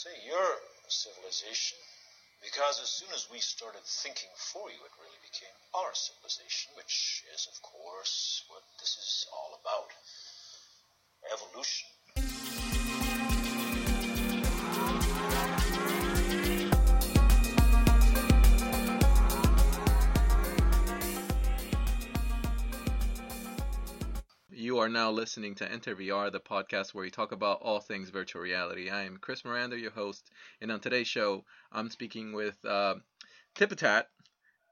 Say, your civilization, because as soon as we started thinking for you, it really became our civilization, which is, of course, what this is all about evolution. You are now listening to Enter VR, the podcast where we talk about all things virtual reality. I am Chris Miranda, your host, and on today's show, I'm speaking with uh, Tipatat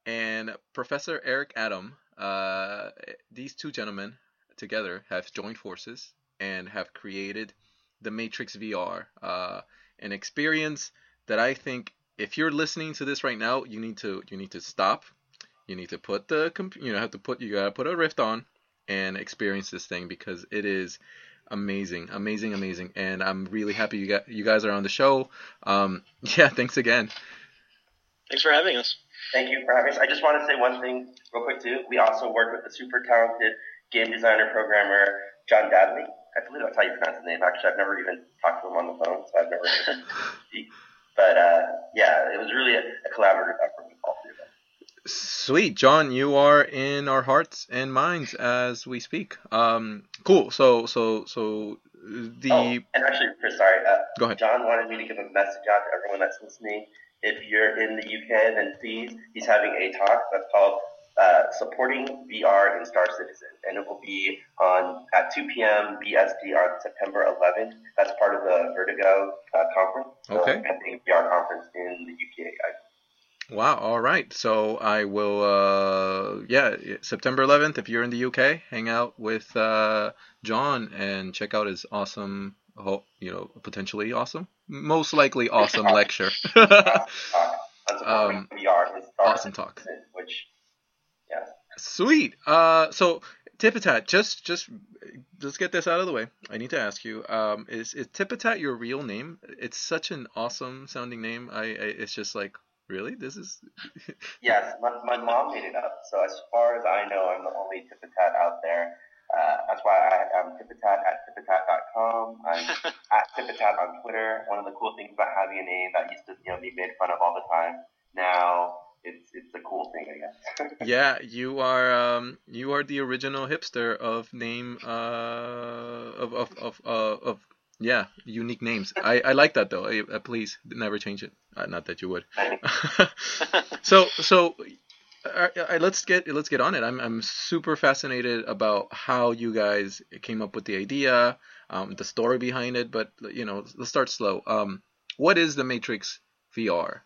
and Professor Eric Adam. Uh, these two gentlemen together have joined forces and have created the Matrix VR, uh, an experience that I think if you're listening to this right now, you need to you need to stop. You need to put the comp- you know have to put you gotta put a Rift on and experience this thing because it is amazing, amazing, amazing. And I'm really happy you got you guys are on the show. Um, yeah, thanks again. Thanks for having us. Thank you for having us. I just want to say one thing real quick too. We also work with the super talented game designer programmer John Dadley. I believe that's how you pronounce his name. Actually, I've never even talked to him on the phone, so I've never heard him speak. But uh, yeah, it was really a, a collaborative effort with all three of us. Sweet, John, you are in our hearts and minds as we speak. Um, cool. So, so, so the Oh, and actually, Chris, sorry. Uh, Go ahead. John wanted me to give a message out to everyone that's listening. If you're in the UK, then please, he's having a talk that's called uh, "Supporting VR in Star Citizen," and it will be on at 2 p.m. BST on September 11th. That's part of the VRTGO uh, conference. Okay. Think VR conference in the UK. I, Wow. All right. So I will. Uh, yeah, September 11th. If you're in the UK, hang out with uh, John and check out his awesome. You know, potentially awesome, most likely awesome lecture. on supporting Um, VR in Star awesome talk. Which, yeah. Sweet. Uh, so Tipatat, just just let's get this out of the way. I need to ask you. Um, is is Tipatat your real name? It's such an awesome sounding name. I, I it's just like really this is. Yes, my, my mom made it up. So as far as I know, I'm the only Tipatat out there. Uh, that's why I, I'm Tipatat at tipatat.com. I'm at Tipatat on Twitter. One of the cool things about having a name that used to you know be made fun of all the time. Now it's it's a cool thing, I guess. yeah, you are um you are the original hipster of name uh of of of uh, of yeah unique names. I I like that though. I, uh, please never change it. Uh, not that you would. so so uh, uh, let's get let's get on it. I'm I'm super fascinated about how you guys came up with the idea, um, the story behind it. But you know, let's start slow. Um, what is the Matrix VR?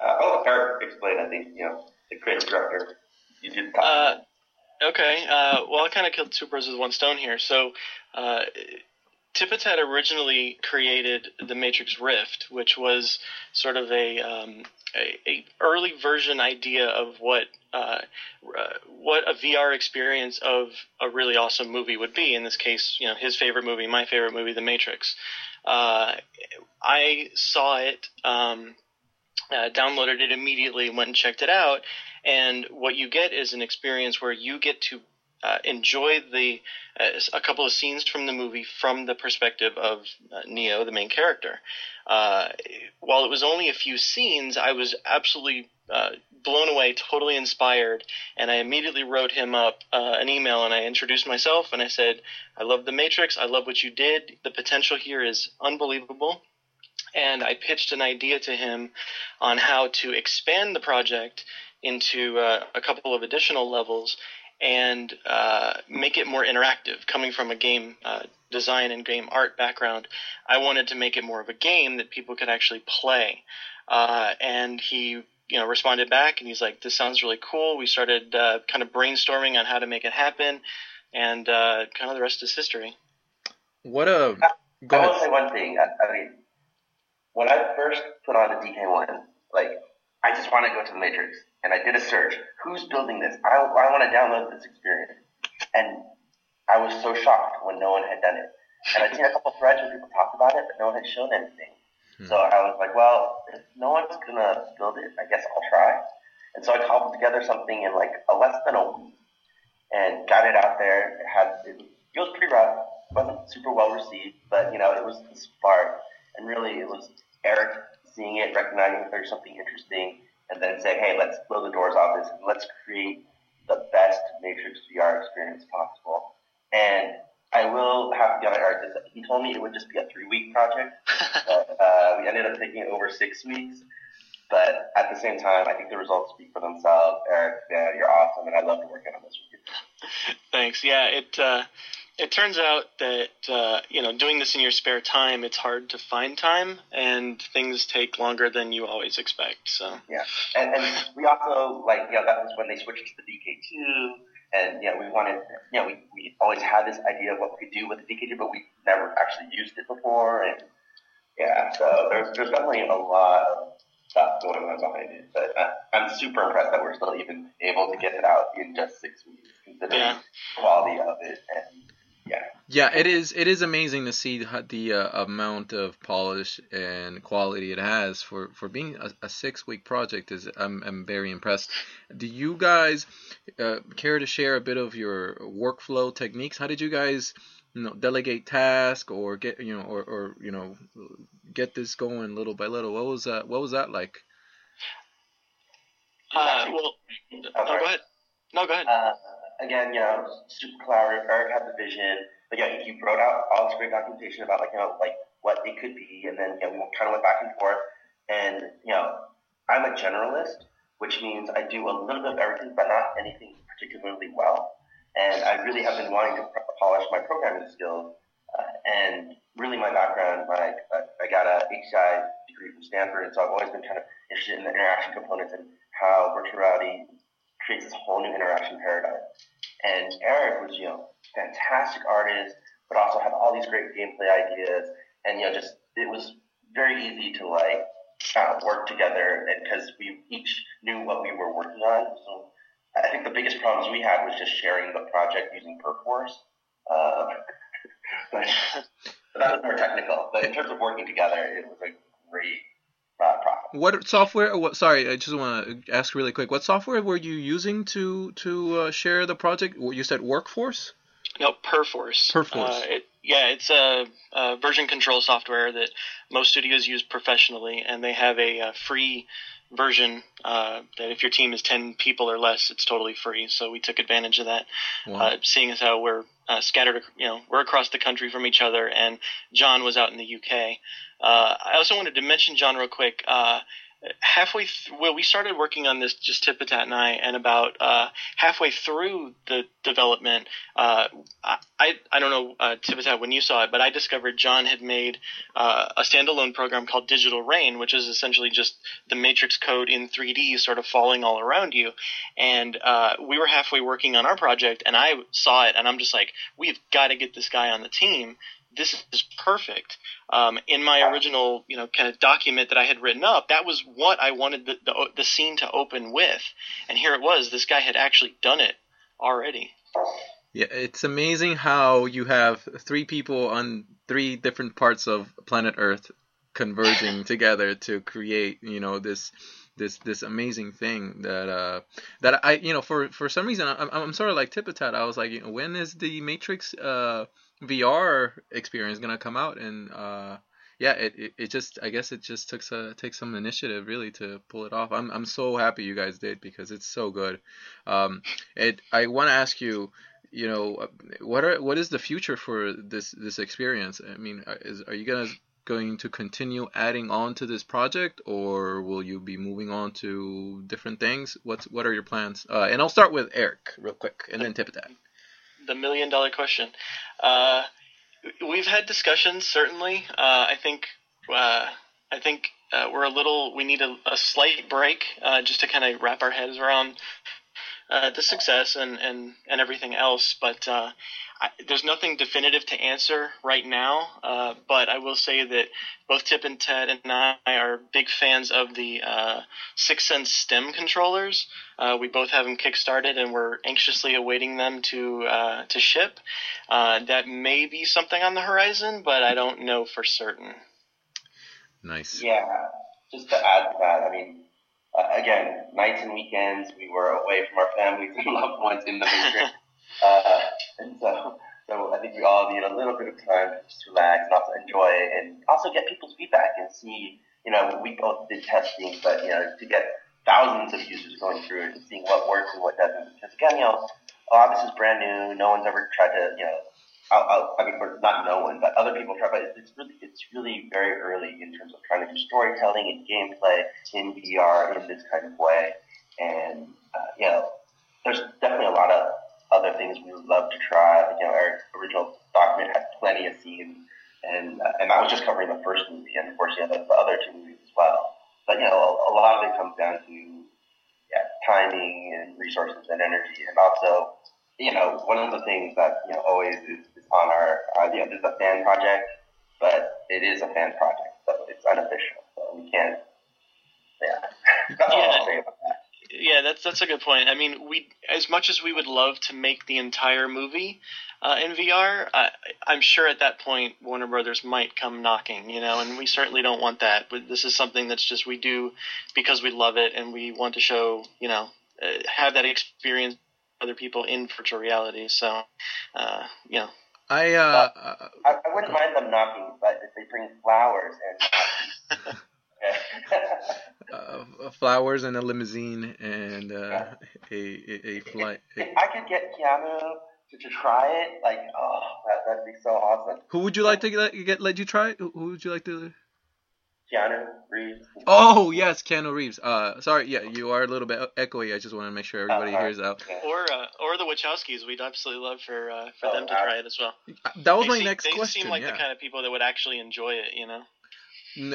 uh, I'll let Eric explain. I think you know the creative director. You did talk. Uh, okay. Uh, well, I kind of killed two birds with one stone here. So, uh, Tipatat originally created the Matrix Rift, which was sort of a um, a, a early version idea of what uh, uh, what a VR experience of a really awesome movie would be. In this case, you know, his favorite movie, my favorite movie, The Matrix. Uh, I saw it. Um, uh, downloaded it immediately, went and checked it out, and what you get is an experience where you get to uh, enjoy the uh, a couple of scenes from the movie from the perspective of uh, Neo, the main character. Uh, while it was only a few scenes, I was absolutely uh, blown away, totally inspired, and I immediately wrote him up uh, an email and I introduced myself and I said, "I love the Matrix. I love what you did. The potential here is unbelievable." and I pitched an idea to him on how to expand the project into uh, a couple of additional levels and uh, make it more interactive. Coming from a game uh, design and game art background, I wanted to make it more of a game that people could actually play. Uh, and he, you know, responded back, and he's like, "This sounds really cool." We started uh, kind of brainstorming on how to make it happen, and uh, kind of the rest is history. What a go I will say one thing. I, I mean, when I first put on the DK1, like, I just want to go to the Matrix, and I did a search. Who's building this? I, I want to download this experience. And I was so shocked when no one had done it. And I'd seen a couple threads where people talked about it, but no one had shown anything. Hmm. So I was like, well, if no one's going to build it, I guess I'll try. And so I cobbled together something in like a less than a week and got it out there. It had, it, it was pretty rough. It wasn't super well received, but you know, it was the spark. And really, it was Eric seeing it, recognizing that there's something interesting, and then say, hey, let's blow the doors off this, and let's create the best Matrix VR experience possible. And I will have to be on Eric. He told me it would just be a three-week project, but uh, we ended up taking it over six weeks. But at the same time, I think the results speak for themselves. Eric, yeah, you're awesome, and I love working on this with you. Thanks. Yeah, it uh, it turns out that uh, you know doing this in your spare time, it's hard to find time, and things take longer than you always expect. So yeah, and, and we also like you know that was when they switched to the DK2, and you know we wanted you know we, we always had this idea of what we could do with the DK2, but we never actually used it before, and yeah, so there's there's definitely a lot of stuff going on behind it. But I, am super impressed that we're still even able to get it out in just six weeks, considering yeah. the quality of it. And yeah. Yeah, it is. It is amazing to see the uh, amount of polish and quality it has for for being a, a six week project. Is I'm I'm very impressed. Do you guys uh, care to share a bit of your workflow techniques? How did you guys you know delegate task or get you know or, or you know get this going little by little what was that what was that like uh, well oh, go ahead no go ahead uh, again you know super collaborative eric had the vision but yeah he wrote out all this great documentation about like you know like what it could be and then you know, we kind of went back and forth and you know i'm a generalist which means i do a little bit of everything but not anything particularly well and I really have been wanting to polish my programming skills. Uh, and really, my background, my uh, I got a HCI degree from Stanford, and so I've always been kind of interested in the interaction components and how virtual reality creates this whole new interaction paradigm. And Eric was, you know, fantastic artist, but also had all these great gameplay ideas, and you know, just it was very easy to like uh, work together because we each knew what we were working on. So I think the biggest problems we had was just sharing the project using Perforce. Uh, but, but that was more technical. But in terms of working together, it was a great uh, problem. What software? What, sorry, I just want to ask really quick. What software were you using to to uh, share the project? You said Workforce. No, Perforce. Perforce. Uh, it, yeah, it's a, a, version control software that most studios use professionally, and they have a, a free version uh, that if your team is 10 people or less, it's totally free. So we took advantage of that, wow. uh, seeing as how we're uh, scattered, you know, we're across the country from each other, and John was out in the UK. Uh, I also wanted to mention John real quick. Halfway th- well we started working on this just Tipatat and i and about uh, halfway through the development uh, I, I don't know uh, when you saw it but i discovered john had made uh, a standalone program called digital rain which is essentially just the matrix code in 3d sort of falling all around you. And uh, we were halfway working on our project and i saw it and i'm just like we've got to get this guy on the team this is perfect. Um, in my original, you know, kind of document that I had written up, that was what I wanted the, the, the scene to open with, and here it was. This guy had actually done it already. Yeah, it's amazing how you have three people on three different parts of planet Earth converging together to create, you know, this this this amazing thing that uh that I you know for for some reason I'm, I'm sort of like Tipatat. I was like, you know, when is the Matrix uh VR experience gonna come out and uh yeah it, it, it just I guess it just took a, takes some initiative really to pull it off. I'm I'm so happy you guys did because it's so good. Um it I want to ask you you know what are what is the future for this this experience? I mean uh, is are you gonna going to continue adding on to this project or will you be moving on to different things? What's what are your plans? Uh, and I'll start with Eric real quick and then Tipatat the million dollar question. Uh, we've had discussions certainly. Uh, I think uh, I think uh, we're a little. We need a, a slight break uh, just to kind of wrap our heads around uh, the success and, and, and everything else. But I, there's nothing definitive to answer right now, uh, but I will say that both Tipatat and I are big fans of the uh, Sixense STEM controllers. Uh, we both have them kickstarted, and we're anxiously awaiting them to uh, to ship. Uh, that may be something on the horizon, but I don't know for certain. Nice. Yeah, just to add to that, I mean, uh, again, nights and weekends, we were away from our families and loved ones in the matrix. Uh, and so, so I think we we all need a little bit of time to just relax and also enjoy it and also get people's feedback and see, you know, we both did testing, but, you know, to get thousands of users going through it and seeing what works and what doesn't. Because again, you know, a lot of this is brand new. No one's ever tried to, you know, I, I, mean, not no one, but other people try. But it's really, it's really very early in terms of trying to do storytelling and gameplay in VR in this kind of way. And uh, you know, there's definitely a lot of other things we would love to try. You know, our original document had plenty of scenes, and uh, and that was just covering the first movie, and of course, yeah, the, the other two movies as well. But you know, a, a lot of it comes down to yeah, timing and resources and energy, and also you know, one of the things that you know always is on our uh, you know, this is a fan project, but it is a fan project, so it's unofficial, so we can't. Yeah, that's all I'll say about that. Yeah, that's that's a good point. I mean, we as much as we would love to make the entire movie uh, in VR, I, I'm sure at that point Warner Brothers might come knocking, you know, and we certainly don't want that. But this is something that's just we do because we love it and we want to show, you know, uh, have that experience other people in virtual reality. So, uh, you know. I, uh, I, I wouldn't mind them knocking, but if they bring flowers and uh, flowers and a limousine and uh, a, a, a flight. If I could get Keanu to, to try it, like, oh, that, that'd be so awesome. Who would you like to let, get, let you try it? Who would you like to? Keanu Reeves. Oh yes, Keanu Reeves. Uh, sorry, yeah, you are a little bit echoey. I just want to make sure everybody uh, hears out. Or uh, or the Wachowskis. We'd absolutely love for uh, for oh, them to try it as well. That was they my seem, next they question. They seem like yeah. the kind of people that would actually enjoy it. You know.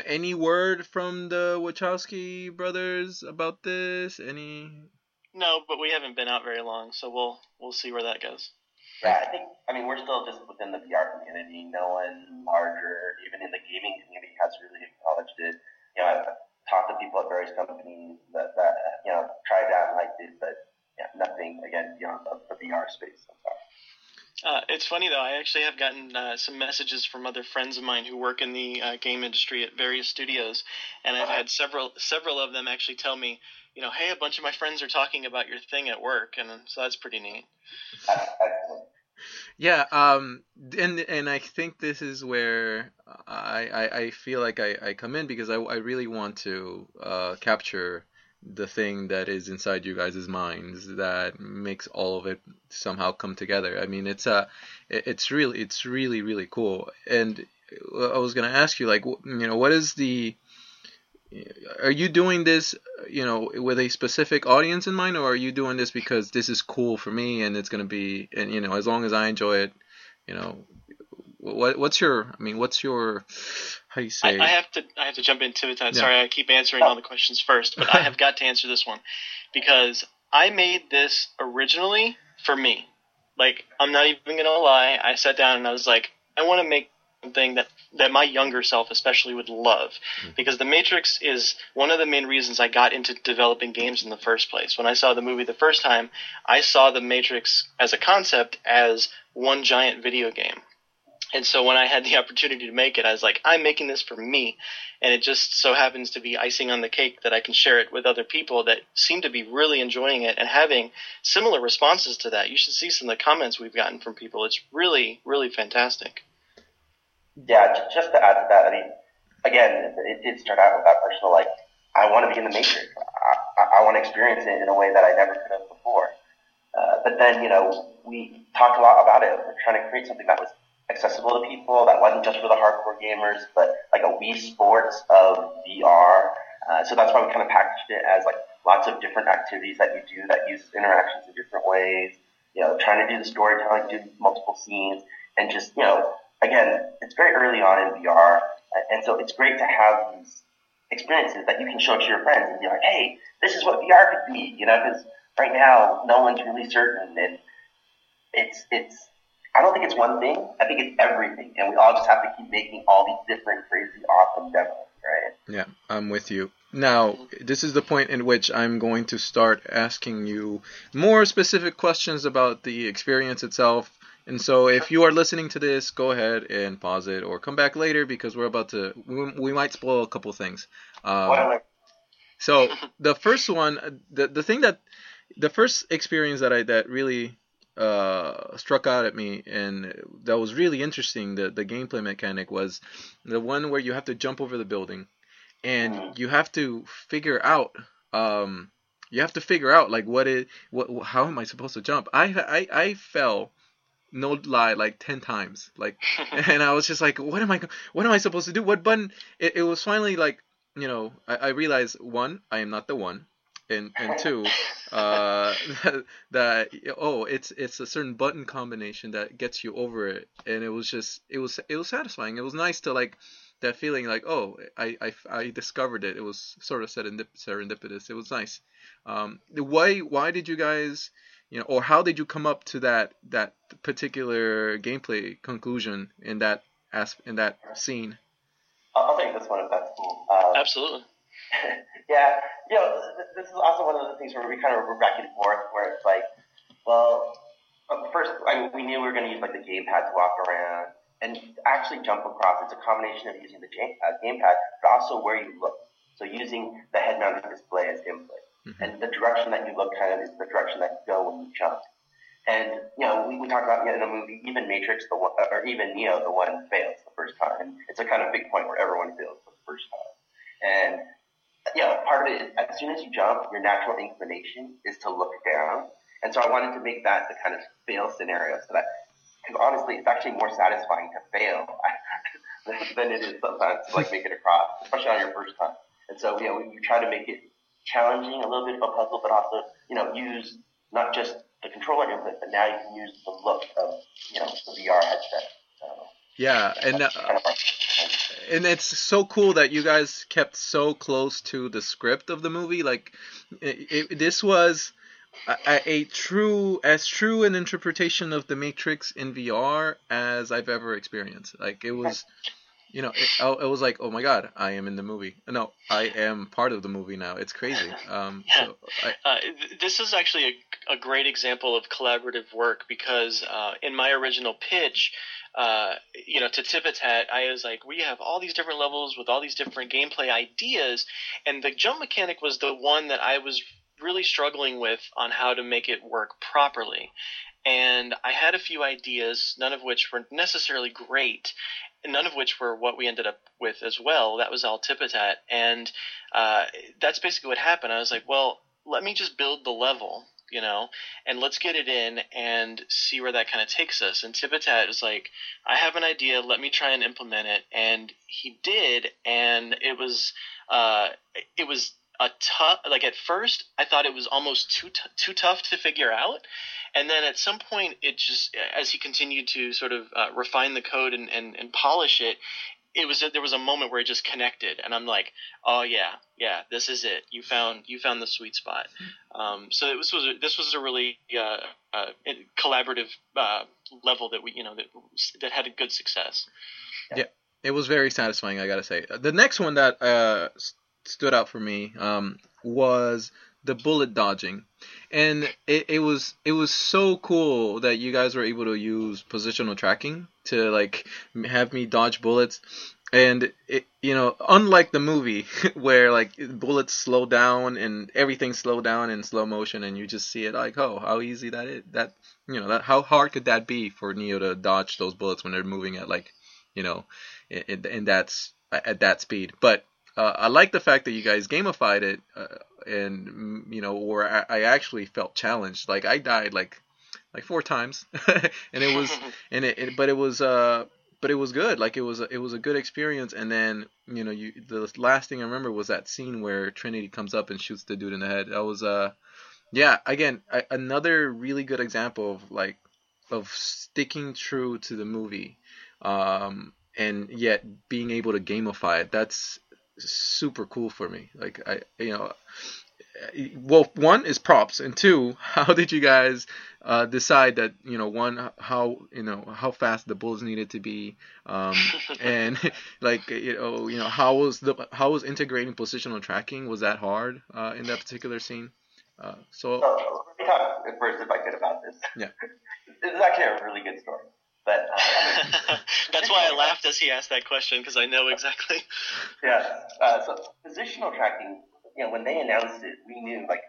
Any word from the Wachowski brothers about this? Any? No, but we haven't been out very long, so we'll we'll see where that goes. Yeah, I think, I mean, we're still just within the VR community. No one larger, even in the gaming community, has really acknowledged it. You know, I've talked to people at various companies that, that you know, tried out and liked it, but yeah, nothing, again, beyond the, the VR space far. Uh, it's funny though. I actually have gotten uh, some messages from other friends of mine who work in the uh, game industry at various studios, and I've had several several of them actually tell me, you know, hey, a bunch of my friends are talking about your thing at work, and so that's pretty neat. Yeah, um, and and I think this is where I I, I feel like I, I come in because I, I really want to uh, capture the thing that is inside you guys' minds that makes all of it somehow come together. I mean, it's a, uh, it's really, it's really, really cool. And I was gonna ask you, like, you know, what is the, are you doing this, you know, with a specific audience in mind, or are you doing this because this is cool for me and it's gonna be, and you know, as long as I enjoy it, you know, what what's your, I mean, what's your how you say? I, I, have to I have to jump into it. Sorry, I keep answering all the questions first, but I have got to answer this one because I made this originally for me. Like I'm not even gonna lie. I sat down and I was like, I want to make something that that my younger self especially would love mm-hmm. because the matrix is one of the main reasons i got into developing games in the first place when i saw the movie the first time i saw the matrix as a concept as one giant video game and so when I had the opportunity to make it, I was like, I'm making this for me. And it just so happens to be icing on the cake that I can share it with other people that seem to be really enjoying it and having similar responses to that. You should see some of the comments we've gotten from people. It's really, really fantastic. Yeah, just to add to that, I mean, again, it did start out with that personal, like, I want to be in the Matrix. I, I, I want to experience it in a way that I never could have before. Uh, but then, you know, we talked a lot about it. We're trying to create something that was accessible to people that wasn't just for the hardcore gamers, but like a Wii Sports of VR. Uh, so that's why we kind of packaged it as like lots of different activities that you do that use interactions in different ways. You know, trying to do the storytelling, do multiple scenes, and just you know, again, it's very early on in VR, and so it's great to have these experiences that you can show to your friends and be like, hey, this is what VR could be, you know, because right now no one's really certain, and it's it's I don't think it's one thing. I think it's everything, and we all just have to keep making all these different, crazy, awesome demos, right? Yeah, I'm with you. Now, this is the point in which I'm going to start asking you more specific questions about the experience itself. And so, if you are listening to this, go ahead and pause it or come back later because we're about to, we, we might spoil a couple things. Um, so, the first one, the, the thing that, the first experience that I, that really uh, struck out at me and that was really interesting. The the gameplay mechanic was the one where you have to jump over the building, and Mhm. you have to figure out. Um, you have to figure out like what it what how am I supposed to jump? I I I fell, no lie, like ten times. Like and I was just like, what am I, what am I supposed to do? What button? It, it was finally like, you know, I, I realized one, I am not the one, and and two, uh, that, that oh, it's it's a certain button combination that gets you over it, and it was just, it was it was satisfying. It was nice to like that feeling like, oh, I I, I discovered it. It was sort of serendip- serendipitous. It was nice. Um, why why did you guys you know, or how did you come up to that that particular gameplay conclusion in that as in that scene? I'll, I'll take this one if that's cool. Um, Absolutely. yeah, you know, th- this is also one of the things where we kind of were back and forth, where it's like, well, first, I mean, we knew we were going to use like the gamepad to walk around, and actually jump across. It's a combination of using the uh, gamepad, but also where you look. So using the head-mounted display as input, Mhm. and the direction that you look kind of is the direction that you go when you jump. And you know, we, we talked about in the movie, even Matrix, the one, or even Neo, the one fails the first time. And it's a kind of big point where everyone fails for the first time. And know, part of it is as soon as you jump, your natural inclination is to look down. And so I wanted to make that the kind of fail scenario so that, because honestly, it's actually more satisfying to fail than it is sometimes to like make it across, especially on your first time. And so, know, we, we try to make it challenging, a little bit of a puzzle, but also, you know, use not just the controller input, but now you can use the look of, you know, the VR headset. So, Yeah, and uh, and it's so cool that you guys kept so close to the script of the movie. Like, it, it, this was a, a true, as true an interpretation of the Matrix in VR as I've ever experienced. Like, it was, you know, it, I- it was like, oh my god, I am in the movie. No, I am part of the movie now. It's crazy. Um, so I, Uh, this is actually a, a great example of collaborative work because uh, in my original pitch, uh, you know, to Tipatat, I was like, we have all these different levels with all these different gameplay ideas, and the jump mechanic was the one that I was really struggling with on how to make it work properly. And I had a few ideas, none of which were necessarily great, none of which were what we ended up with as well. That was all Tipatat, and uh, that's basically what happened. I was like, well, let me just build the level, you know, and let's get it in and see where that kind of takes us. And Tipatat was like, I have an idea, let me try and implement it, and he did, and it was, uh, it was a tough. Like at first, I thought it was almost too t- too tough to figure out, and then at some point, it just as he continued to sort of uh, refine the code and, and, and polish it, it was there was a moment where it just connected, and I'm like, oh yeah, yeah, this is it. You found you found the sweet spot. Um, so this was a, this was a really uh, uh, collaborative uh, level that we you know that that had a good success. Yeah. It was very satisfying. I gotta say. The next one that uh, stood out for me um, was the bullet dodging, and it, it was it was so cool that you guys were able to use positional tracking to like have me dodge bullets. And it, you know, unlike the movie where like bullets slow down and everything slow down in slow motion, and you just see it like, oh, how easy that is. That you know, that how hard could that be for Neo to dodge those bullets when they're moving at like, you know, in, in that's at that speed. But uh, I like the fact that you guys gamified it, uh, and mm, you know, where I, I actually felt challenged. Like I died like like four times, and it was and it, it but it was uh but it was good. Like it was a, it was a good experience. And then you know you the last thing I remember was that scene where Trinity comes up and shoots the dude in the head. That was uh yeah again a, another really good example of like of sticking true to the movie um and yet being able to gamify it that's super cool for me like i you know well one is props and two how did you guys uh, decide that you know one how you know how fast the bulls needed to be um, and like you know you know how was the how was integrating positional tracking was that hard uh, in that particular scene uh, so So let me talk first, if I could, about this. Yeah. this is actually a really good story. But uh, That's why I laughed as he asked that question because I know exactly. yeah, uh, so positional tracking. You know, when they announced it, we knew like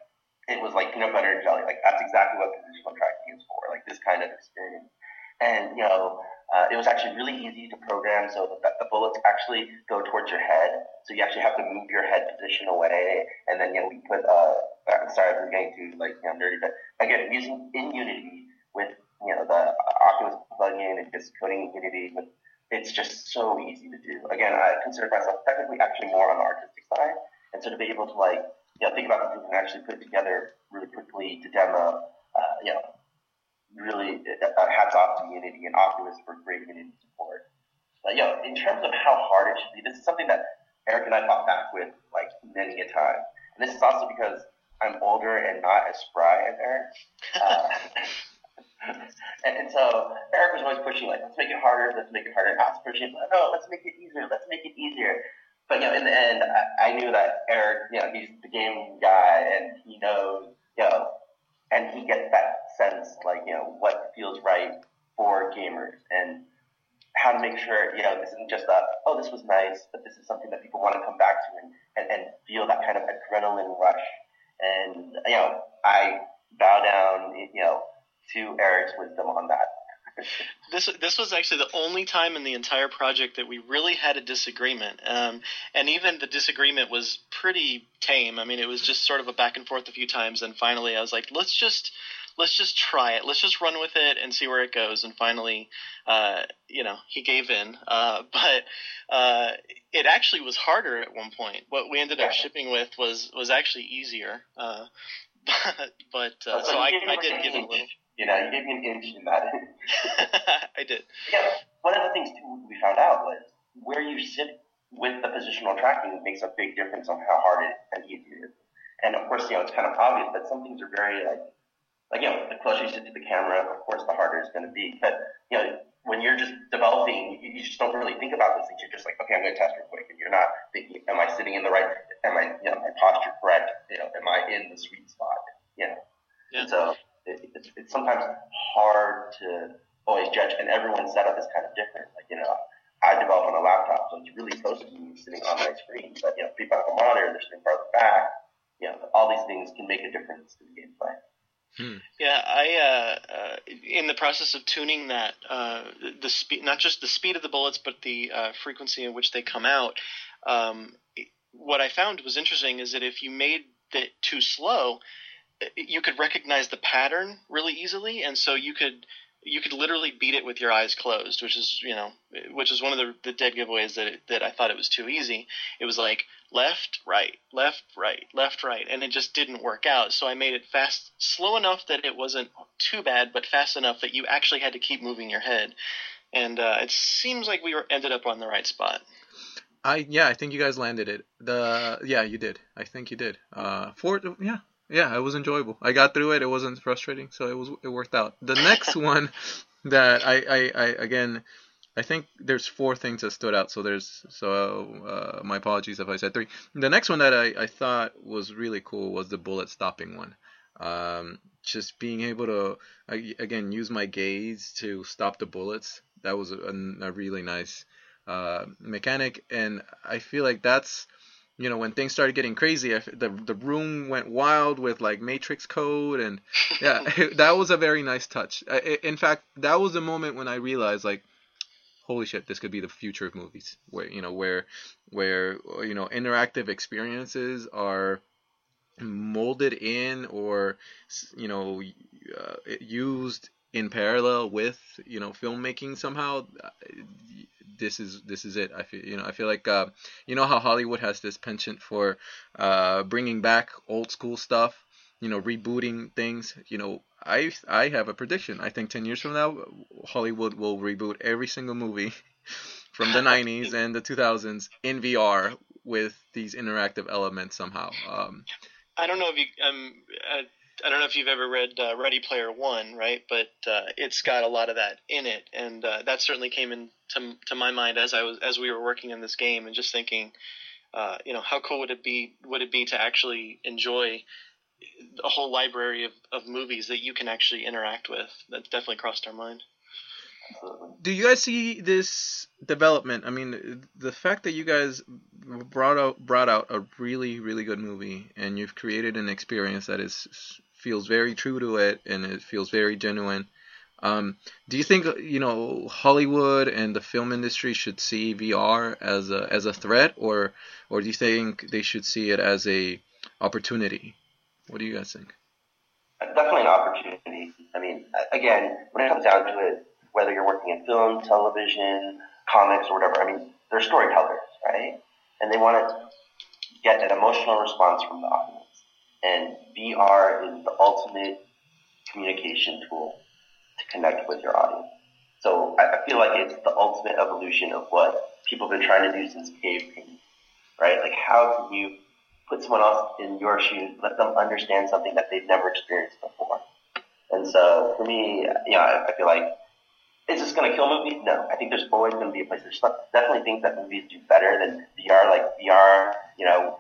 it was like peanut butter and jelly. Like that's exactly what positional tracking is for. Like this kind of experience. And you know, uh, it was actually really easy to program so that the bullets actually go towards your head. So you actually have to move your head position away. And then, you know, we put, uh, I'm sorry I'm getting too, like, you know, nerdy, but again, using in Unity with, you know, the Oculus plugin and just coding Unity, with, it's just so easy to do. Again, I consider myself technically actually more on the artistic side. And so to be able to, like, you know, think about something and actually put it together really quickly to demo, uh, you know, really uh, hats off to Unity and Oculus for great Unity support. But you know, in terms of how hard it should be, this is something that Eric and I fought back with like many a time. And this is also because I'm older and not as spry as Eric. Uh, and, and, so Eric was always pushing like, let's make it harder, let's make it harder. And I was pushing, like, no, let's make it easier, let's make it easier. But you know, in the end, I, I knew that Eric, you know, he's the game guy and he knows, you know, and he gets that sense, like, you know, what feels right for gamers and how to make sure, you know, this isn't just a, oh, this was nice, but this is something that people want to come back to and, and, and feel that kind of adrenaline rush. And, you know, I bow down, you know, to Eric's wisdom on that this this was actually the only time in the entire project that we really had a disagreement, um, and even the disagreement was pretty tame. I mean, it was just sort of a back and forth a few times, and finally, I was like, let's just let's just try it. Let's just run with it and see where it goes. And finally, uh, you know, he gave in. Uh, but uh, it actually was harder at one point. What we ended up shipping with was was actually easier. Uh, but but uh, so I, I did give in a little. You know, you gave me an inch in that. I did. Yeah. One of the things too we found out was where you sit with the positional tracking makes a big difference on how hard it and easy it is. And of course, you know, it's kind of obvious, but some things are very like, like you know, the closer you sit to the camera, of course, the harder it's going to be. But you know, when you're just developing, you, you just don't really think about those things. You're just like, okay, I'm going to test real quick, and you're not thinking, am I sitting in the right? Am I, you know, my posture correct? You know, am I in the sweet spot? You know. Yeah. So it, it's, it's sometimes hard to always judge, and everyone's setup is kind of different. Like, you know, I develop on a laptop, so it's really close to me sitting on my screen. But, you know, people have a monitor, they're sitting farther back. You know, all these things can make a difference to the gameplay. Hmm. Yeah, I uh, uh, in the process of tuning that uh, the speed, not just the speed of the bullets, but the uh, frequency in which they come out. Um, what I found was interesting is that if you made it too slow, you could recognize the pattern really easily, and so you could you could literally beat it with your eyes closed, which is you know which is one of the, the dead giveaways that it, that I thought it was too easy. It was like left right left right left right, and it just didn't work out. So I made it fast, slow enough that it wasn't too bad, but fast enough that you actually had to keep moving your head. And uh, it seems like we were ended up on the right spot. I yeah, I think you guys landed it. The yeah, you did. I think you did. Uh, for yeah, yeah, it was enjoyable. I got through it. It wasn't frustrating, so it was it worked out. The next one that I, I, I again I think there's four things that stood out. So there's so uh, my apologies if I said three. The next one that I, I thought was really cool was the bullet stopping one. Um, just being able to again use my gaze to stop the bullets. That was a, a really nice uh, mechanic, and I feel like that's you know when things started getting crazy the the room went wild with like matrix code and yeah that was a very nice touch. In fact that was the moment when i realized like holy shit this could be the future of movies where you know where where you know interactive experiences are molded in or you know uh, used in parallel with you know filmmaking somehow this is this is it. I feel you know I feel like uh, you know how Hollywood has this penchant for uh, bringing back old school stuff, you know, rebooting things. You know, I I have a prediction. I think ten years from now, Hollywood will reboot every single movie from the '90s and the 2000s in VR with these interactive elements somehow. Um, I don't know if you um, uh, I don't know if you've ever read uh, Ready Player One, right? But uh, it's got a lot of that in it, and uh, that certainly came into to my mind as I was as we were working in this game, and just thinking, uh, you know, how cool would it be would it be to actually enjoy a whole library of, of movies that you can actually interact with? That definitely crossed our mind. Do you guys see this development? I mean, the fact that you guys brought out brought out a really really good movie, and you've created an experience that is feels very true to it and it feels very genuine. Um, do you think you know Hollywood and the film industry should see VR as a as a threat, or or do you think they should see it as a opportunity? What do you guys think? Definitely an opportunity. I mean, again, when it comes down to it, whether you're working in film, television, comics, or whatever, I mean, they're storytellers, right? And they want to get an emotional response from the audience. And VR is the ultimate communication tool to connect with your audience. So I, feel like it's the ultimate evolution of what people have been trying to do since cave painting, right? Like how can you put someone else in your shoes, let them understand something that they've never experienced before? And so for me, you know, I, I feel like is this going to kill movies? No. I think there's always going to be a place. There's definitely things that movies do better than VR. Like VR, you know,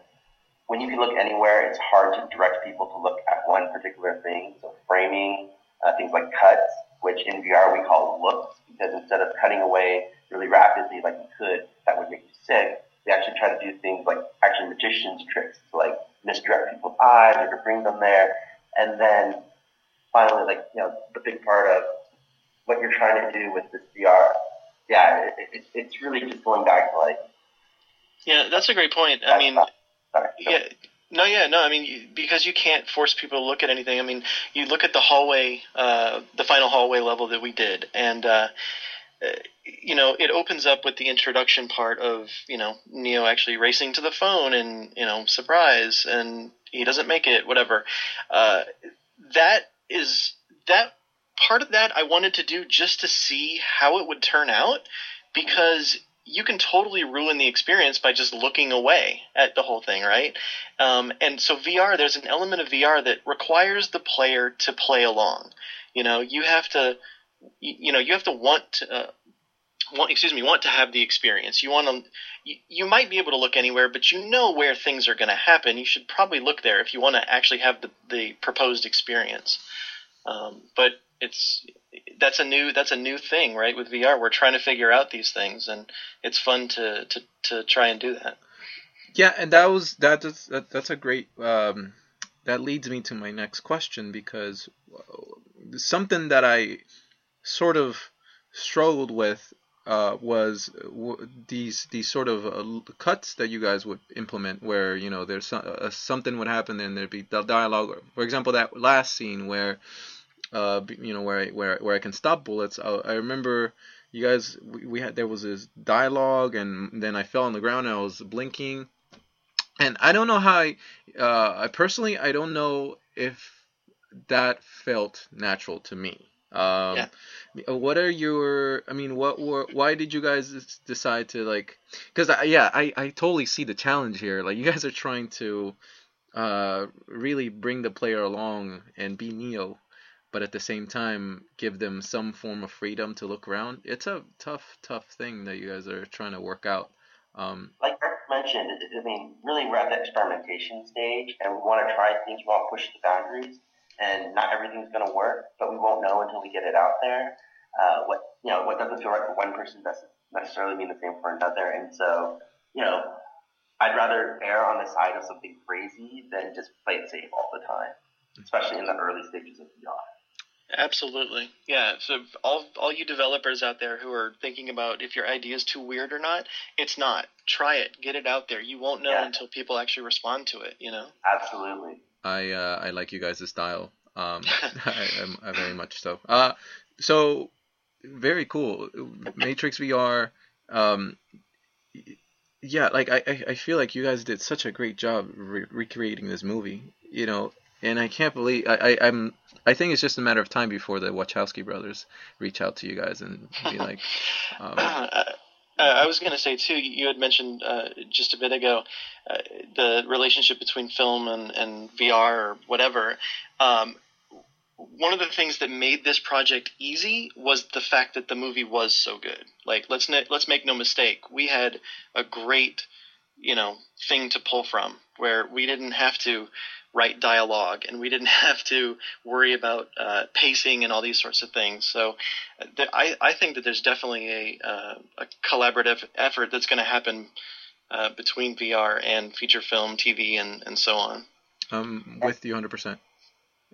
when you can look anywhere, it's hard to direct people to look at one particular thing. So framing, uh, things like cuts, which in VR we call looks, because instead of cutting away really rapidly like you could, that would make you sick. We actually try to do things like actually magician's tricks, to like misdirect people's eyes or to bring them there. And then finally, like, you know, the big part of what you're trying to do with this VR, yeah, it, it, it's really just going back to like. Yeah, that's a great point. I mean, Sorry. Yeah. No, yeah, no. I mean, because you can't force people to look at anything. I mean, you look at the hallway, uh, the final hallway level that we did, and uh, uh, you know, it opens up with the introduction part of you know Neo actually racing to the phone, and you know, surprise, and he doesn't make it, whatever. Uh, that is that part of that I wanted to do just to see how it would turn out, because you can totally ruin the experience by just looking away at the whole thing, right? Um, and so VR, there's an element of VR that requires the player to play along. You know, you have to, you, know, you have to want to, uh, want, excuse me, want to have the experience. You want to, you, you might be able to look anywhere, but you know where things are going to happen. You should probably look there if you want to actually have the, the proposed experience. Um, but it's that's a new that's a new thing, right? With VR, we're trying to figure out these things, and it's fun to to, to try and do that. Yeah, and that was that is that, that's a great um, that leads me to my next question because something that I sort of struggled with uh, was w- these these sort of uh, cuts that you guys would implement, where you know there's uh, something would happen and there'd be the dialogue. For example, that last scene where uh, you know, where I, where where I can stop bullets. I, I remember you guys we, we, had there was this dialogue, and then I fell on the ground and I was blinking, and I don't know how I, uh, I personally I don't know if that felt natural to me. Um, yeah. What are your? I mean, what were? Why did you guys decide to like? Because yeah, I I totally see the challenge here. Like you guys are trying to uh really bring the player along and be Neo but at the same time give them some form of freedom to look around. It's a tough, tough thing that you guys are trying to work out. Um, like Rick mentioned, I mean, really we're at the experimentation stage, and we want to try things. We want to push the boundaries, and not everything's going to work, but we won't know until we get it out there. Uh, what you know, what doesn't feel right for one person doesn't necessarily mean the same for another, and so you know, I'd rather err on the side of something crazy than just play it safe all the time, especially in the early stages of VR. Absolutely. Yeah. So all all you developers out there who are thinking about if your idea is too weird or not, it's not. Try it. Get it out there. You won't know yeah. until people actually respond to it, you know? Absolutely. I uh, I like you guys' style. Um I, I, I very much so. Uh so very cool. Matrix VR um yeah, like I, I feel like you guys did such a great job re- recreating this movie. You know, and I can't believe I, I am I think it's just a matter of time before the Wachowski brothers reach out to you guys and be like. Um, uh, I was going to say too. You had mentioned uh, just a bit ago uh, the relationship between film and, and VR or whatever. Um, one of the things that made this project easy was the fact that the movie was so good. Like let's let's make no mistake, we had a great you know thing to pull from where we didn't have to write dialogue, and we didn't have to worry about uh, pacing and all these sorts of things. So, uh, th- I, I think that there's definitely a, uh, a collaborative effort that's going to happen uh, between VR and feature film, TV, and, and so on. I'm with you 100%.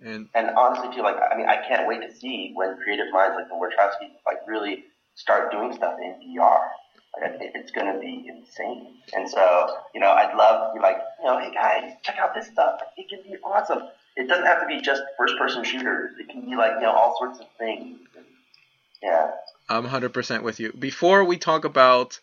And and honestly, too, like I mean, I can't wait to see when creative minds like the Wachowskis like really start doing stuff in VR. It's going to be insane. And so, you know, I'd love to be like, you know, hey guys, check out this stuff. It can be awesome. It doesn't have to be just first-person shooters. It can be like, you know, all sorts of things. Yeah. I'm 100% with you. Before we talk about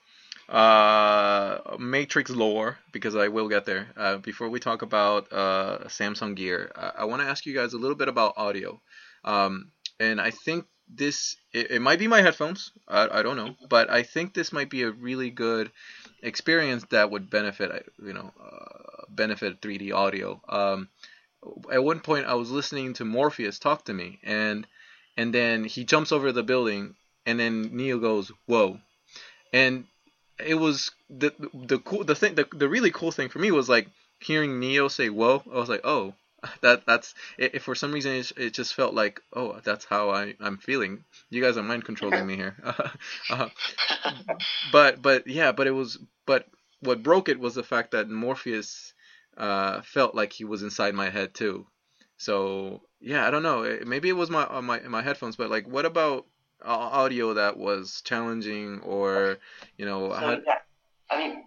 uh, Matrix lore, because I will get there, uh, before we talk about uh, Samsung Gear, I, I want to ask you guys a little bit about audio. Um, and I think this, it, it, might be my headphones, I, I don't know, but I think this might be a really good experience that would benefit, you know, uh, benefit 3D audio. Um, at one point, I was listening to Morpheus talk to me, and and then he jumps over the building, and then Neo goes, "Whoa," and it was the the cool the thing the, the really cool thing for me was like hearing Neo say "Whoa." I was like, "Oh." That that's if for some reason it, it just felt like oh that's how I I'm feeling. You guys are mind controlling me here, uh, but but yeah, but it was but what broke it was the fact that Morpheus uh, felt like he was inside my head too. So yeah, I don't know. Maybe it was my uh, my my headphones, but like, what about audio that was challenging or you know? So, had... yeah, I mean,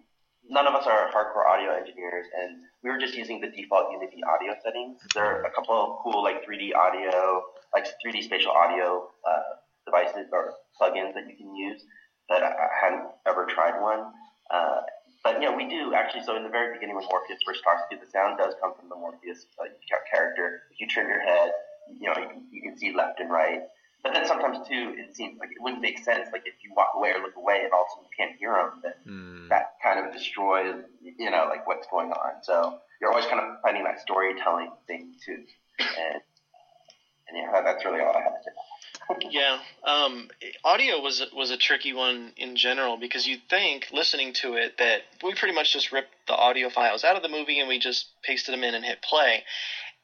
none of us are hardcore audio engineers, and we were just using the default Unity audio settings. There are a couple of cool like 3D audio, like 3D spatial audio uh, devices or plugins that you can use that I hadn't ever tried one. Uh, but yeah, we do actually. So in the very beginning, when Morpheus first talks to you, the sound does come from the Morpheus uh, character. If you turn your head, you know you can, you can see left and right. But then sometimes too, it seems like it wouldn't make sense. Like if you walk away or look away, and all of a sudden you can't hear them, then mm. that kind of destroys, you know, like what's going on. So you're always kind of finding that storytelling thing too. And and yeah, that's really all I have to say yeah, um, audio was was a tricky one in general because you'd think listening to it that we pretty much just ripped the audio files out of the movie and we just pasted them in and hit play.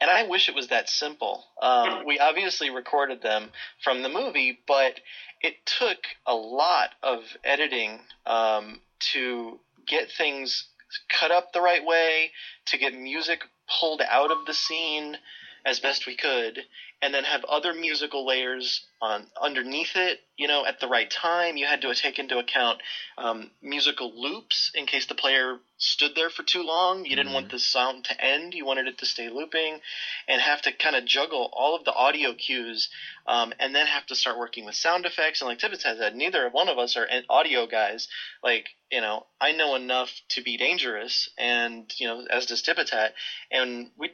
And I wish it was that simple. Um, we obviously recorded them from the movie, but it took a lot of editing um, to get things cut up the right way, to get music pulled out of the scene as best we could, and then have other musical layers on underneath it. You know, at the right time, you had to take into account um, musical loops in case the player stood there for too long. You didn't mm-hmm. want the sound to end; you wanted it to stay looping, and have to kind of juggle all of the audio cues, um, and then have to start working with sound effects. And like Tipatat has said, neither one of us are audio guys. Like you know, I know enough to be dangerous, and you know, as does Tipatat, and we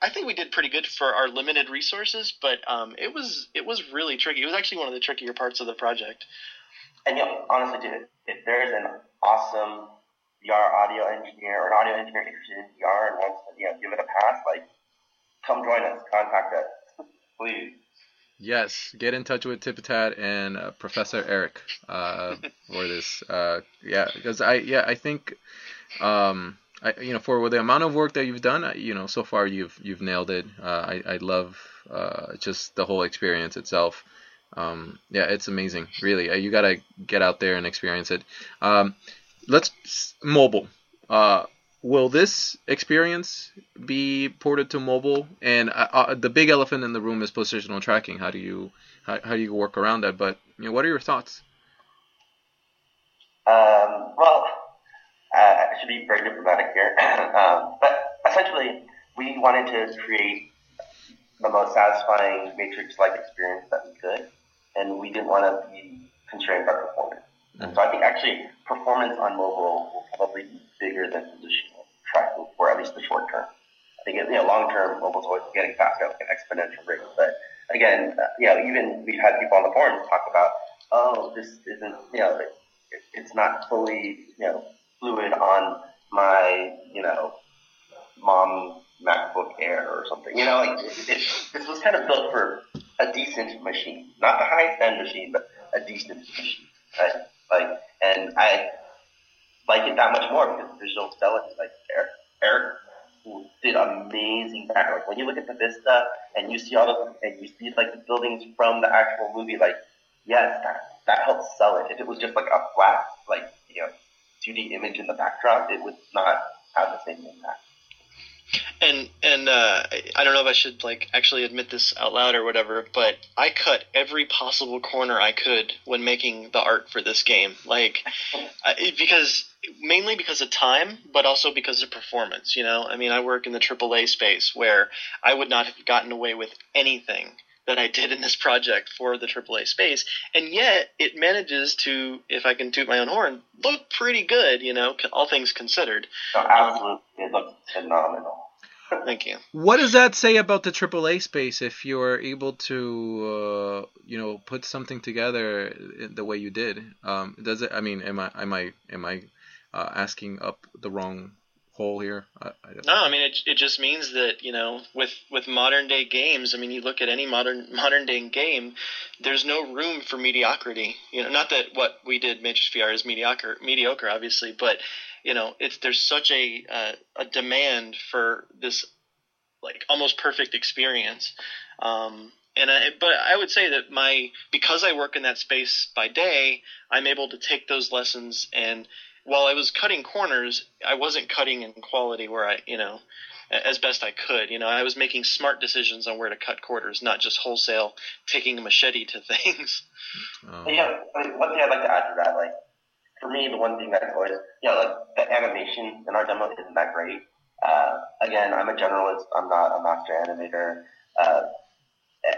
I think we did pretty good for our limited resources, but um, it was it was really tricky. It was actually one of the trickier parts of the project. And you know, honestly, dude, if there's an awesome VR audio engineer or an audio engineer interested in VR and wants to you know give it a pass, like come join us, contact us, please. Yes, get in touch with Tipatat and uh, Professor Eric uh, for this. Uh, yeah, because I yeah I think um, I, you know, for the amount of work that you've done, you know, so far you've you've nailed it. Uh, I I love uh, just the whole experience itself. Um, yeah, it's amazing, really. Uh, you gotta get out there and experience it. Um, let's mobile. Uh, will this experience be ported to mobile? And uh, uh, the big elephant in the room is positional tracking. How do you how, how do you work around that? But you know, what are your thoughts? Well should be very diplomatic here. um, but essentially, we wanted to create the most satisfying Matrix-like experience that we could, and we didn't want to be constrained by performance. Mm-hmm. So I think actually performance on mobile will probably be bigger than positional tracking for at least the short term. I think you know long term mobile's always getting faster at like an exponential rate, but again, uh, you know, even we've had people on the forums talk about, oh, this isn't, you know, it, it's not fully, you know, fluid on my, you know, mom MacBook Air or something. You know, like it, this was kind of built for a decent machine, not the highest end machine, but a decent machine. Right? Like, and I like it that much more because the visual fidelity. Like Eric, Eric did amazing background. Like when you look at the vista and you see all the and you see like the buildings from the actual movie, like yes, that that helps sell it. If it was just like a flat, like you know, 2D image in the backdrop, it would not have the same impact. And and uh, I don't know if I should like actually admit this out loud or whatever, but I cut every possible corner I could when making the art for this game, like I, because mainly because of time, but also because of performance. You know, I mean, I work in the AAA space where I would not have gotten away with anything that I did in this project for the AAA space, and yet it manages to, if I can toot my own horn, look pretty good. You know, all things considered. No, absolutely, it looks phenomenal. Thank you. What does that say about the AAA space if you're able to, uh, you know, put something together the way you did? Um, does it? I mean, am I am I am I uh, asking up the wrong hole here? I, I no, I mean it. It just means that you know, with with modern day games, I mean, you look at any modern modern day game, there's no room for mediocrity. You know, not that what we did Matrix VR is mediocre, mediocre, obviously, but you know, it's there's such a uh, a demand for this like almost perfect experience. Um, and I, but I would say that my because I work in that space by day, I'm able to take those lessons and while I was cutting corners, I wasn't cutting in quality where I, you know, as best I could. You know, I was making smart decisions on where to cut quarters, not just wholesale taking a machete to things. Oh. Yeah, I mean, one thing I'd like to add to that, like for me, the one thing that's always, you know, like the animation in our demo isn't that great. Uh, again, I'm a generalist. I'm not a master animator. Uh,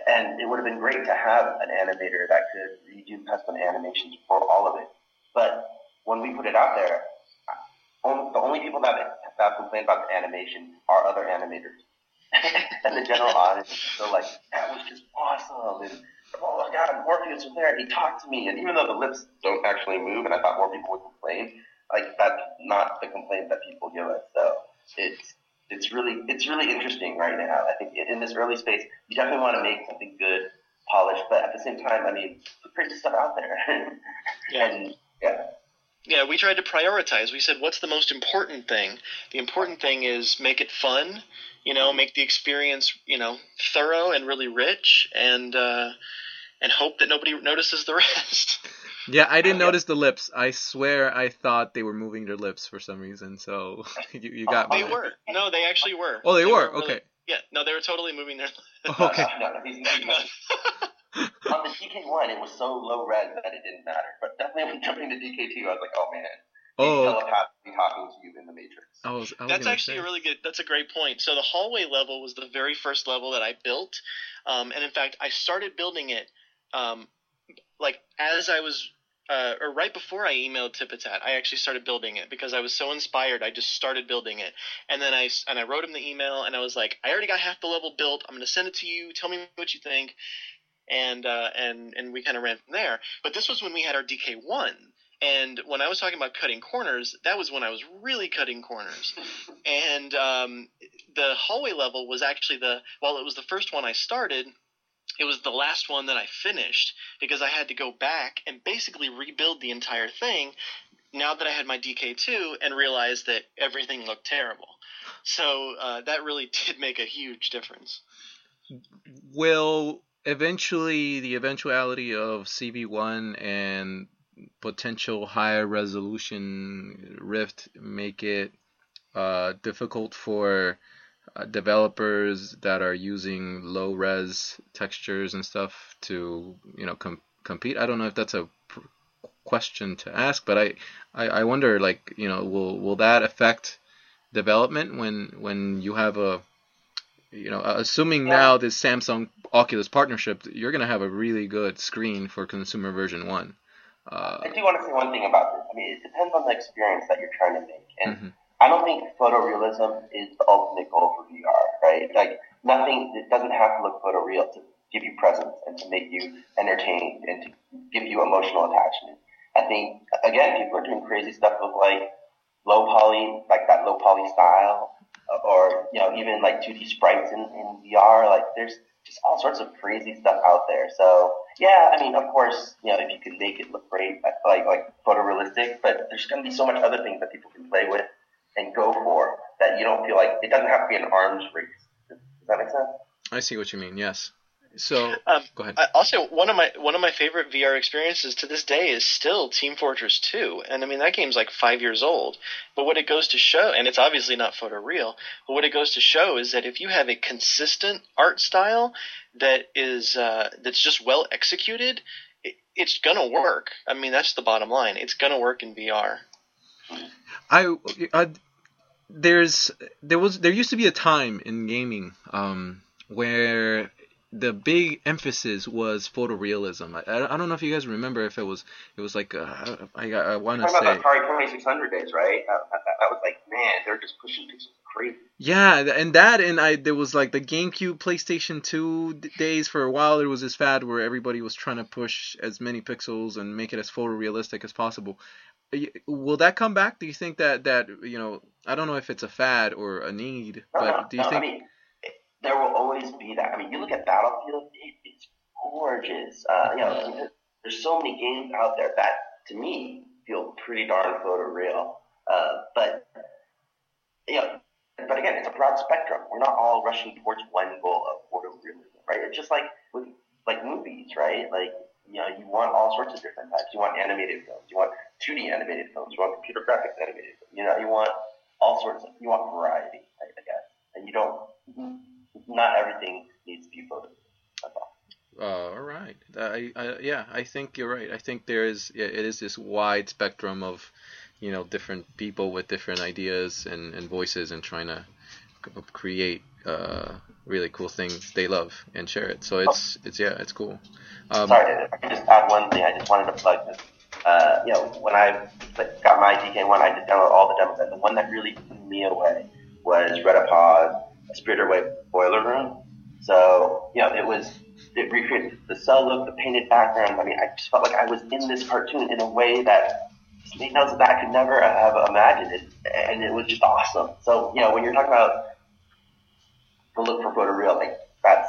and it would have been great to have an animator that could redo custom animations for all of it. But when we put it out there, uh, the only people that have complained about the animation are other animators. and the general audience is still like, that was just awesome. And, oh my God, Morpheus was there. and He talked to me. And even though the lips don't actually move, and I thought more people would complain, like that's not the complaint that people give us. So it's it's really it's really interesting right now. I think in this early space, you definitely want to make something good, polished, but at the same time, I mean, put crazy stuff out there. yeah. and yeah. Yeah, we tried to prioritize. We said, what's the most important thing? The important thing is make it fun, you know, make the experience, you know, thorough and really rich, and uh, and hope that nobody notices the rest. Yeah, I didn't notice the lips. I swear I thought they were moving their lips for some reason. So you, you got they me. were. No, they actually were. Oh, they, were. really- okay. Yeah, no, they were totally moving their. lips. Okay. No, no, he's, he's not. On the DK1, it was so low res that it didn't matter. But definitely when jumping to DK2, I was like, oh man, he's Oh, telepathically talking to you in the Matrix. I was. I was That's actually say. a really good. That's a great point. So the hallway level was the very first level that I built, um, and in fact, I started building it, um, like as I was, uh, or right before I emailed Tipatat. I actually started building it because I was so inspired. I just started building it, and then I s- and I wrote him the email, and I was like, I already got half the level built. I'm going to send it to you. Tell me what you think, and uh, and and we kind of ran from there. But this was when we had our DK one. And when I was talking about cutting corners, that was when I was really cutting corners and um, the hallway level was actually the while it was the first one I started, it was the last one that I finished because I had to go back and basically rebuild the entire thing. Now that I had my DK2 and realized that everything looked terrible, so uh, that really did make a huge difference. Will eventually the eventuality of CV1 and potential higher resolution Rift make it uh, difficult for uh, developers that are using low res textures and stuff to you know com- compete? I don't know if that's a pr- question to ask, but I, I I wonder like you know will will that affect development when when you have a you know, uh, assuming now this Samsung Oculus partnership, you're gonna have a really good screen for consumer version one. Uh, I do want to say one thing about this. I mean, it depends on the experience that you're trying to make. And Mhm. I don't think photorealism is the ultimate goal for VR, right? Like, nothing, it doesn't have to look photoreal to give you presence and to make you entertained and to give you emotional attachment. I think, again, people are doing crazy stuff with like low poly, like that low poly style, or, you know, even like 2D sprites in, in VR. Like, there's just all sorts of crazy stuff out there. So, yeah, I mean, of course, you know, if you can make it look great, uh, like like photorealistic, but there's going to be so much other things that people can play with and go for that you don't feel like it doesn't have to be an arms race. Does, does that make sense? I see what you mean. Yes, So Um, go ahead. I, also, one of my one of my favorite VR experiences to this day is still Team Fortress 2, and I mean that game's like five years old. But what it goes to show, and it's obviously not photoreal, but what it goes to show is that if you have a consistent art style that is uh, that's just well executed, it, it's gonna work. I mean that's the bottom line. It's gonna work in VR. I, I there's there was there used to be a time in gaming um, where the big emphasis was photorealism. I, I don't know if you guys remember if it was it was like uh, I I want to Talking say about the Atari 2600 days, right? I, I, I was like, man, they're just pushing pixels crazy. yeah, and that and I there was like the GameCube, PlayStation 2 days for a while. There was this fad where everybody was trying to push as many pixels and make it as photorealistic as possible. Will that come back? Do you think that that you know I don't know if it's a fad or a need, No, no, but do you no, think mean, there will always be that. I mean, you look at Battlefield, it, it's gorgeous. Uh, you know, I mean, there- there's so many games out there that, to me, feel pretty darn photoreal. Uh, but, you know, but again, it's a broad spectrum. We're not all rushing towards one goal of photorealism, right? It's just like with like movies, right? Like, you know, you want all sorts of different types. You want animated films. You want 2D animated films. You want computer graphics animated films. You know, you want all sorts of, you want variety, I, I guess. And you don't, not everything needs to be photo. That's all. Uh, all right. I, I, yeah, I think you're right. I think there is yeah, it is this wide spectrum of, you know, different people with different ideas and, and voices and trying to create uh, really cool things they love and share it. So it's it's yeah, it's cool. Um, Sorry, I could just add one thing. I just wanted to plug this. Uh, you know, when I got my DK1, I just downloaded all the demos. And the one that really blew me away was Redapod Spirited Away Boiler Room. So, you know, it was, it recreated the cell look, the painted background. I mean, I just felt like I was in this cartoon in a way that Snake knows that I could never have imagined it. And it was just awesome. So, you know, when you're talking about the look for photoreal, like, that's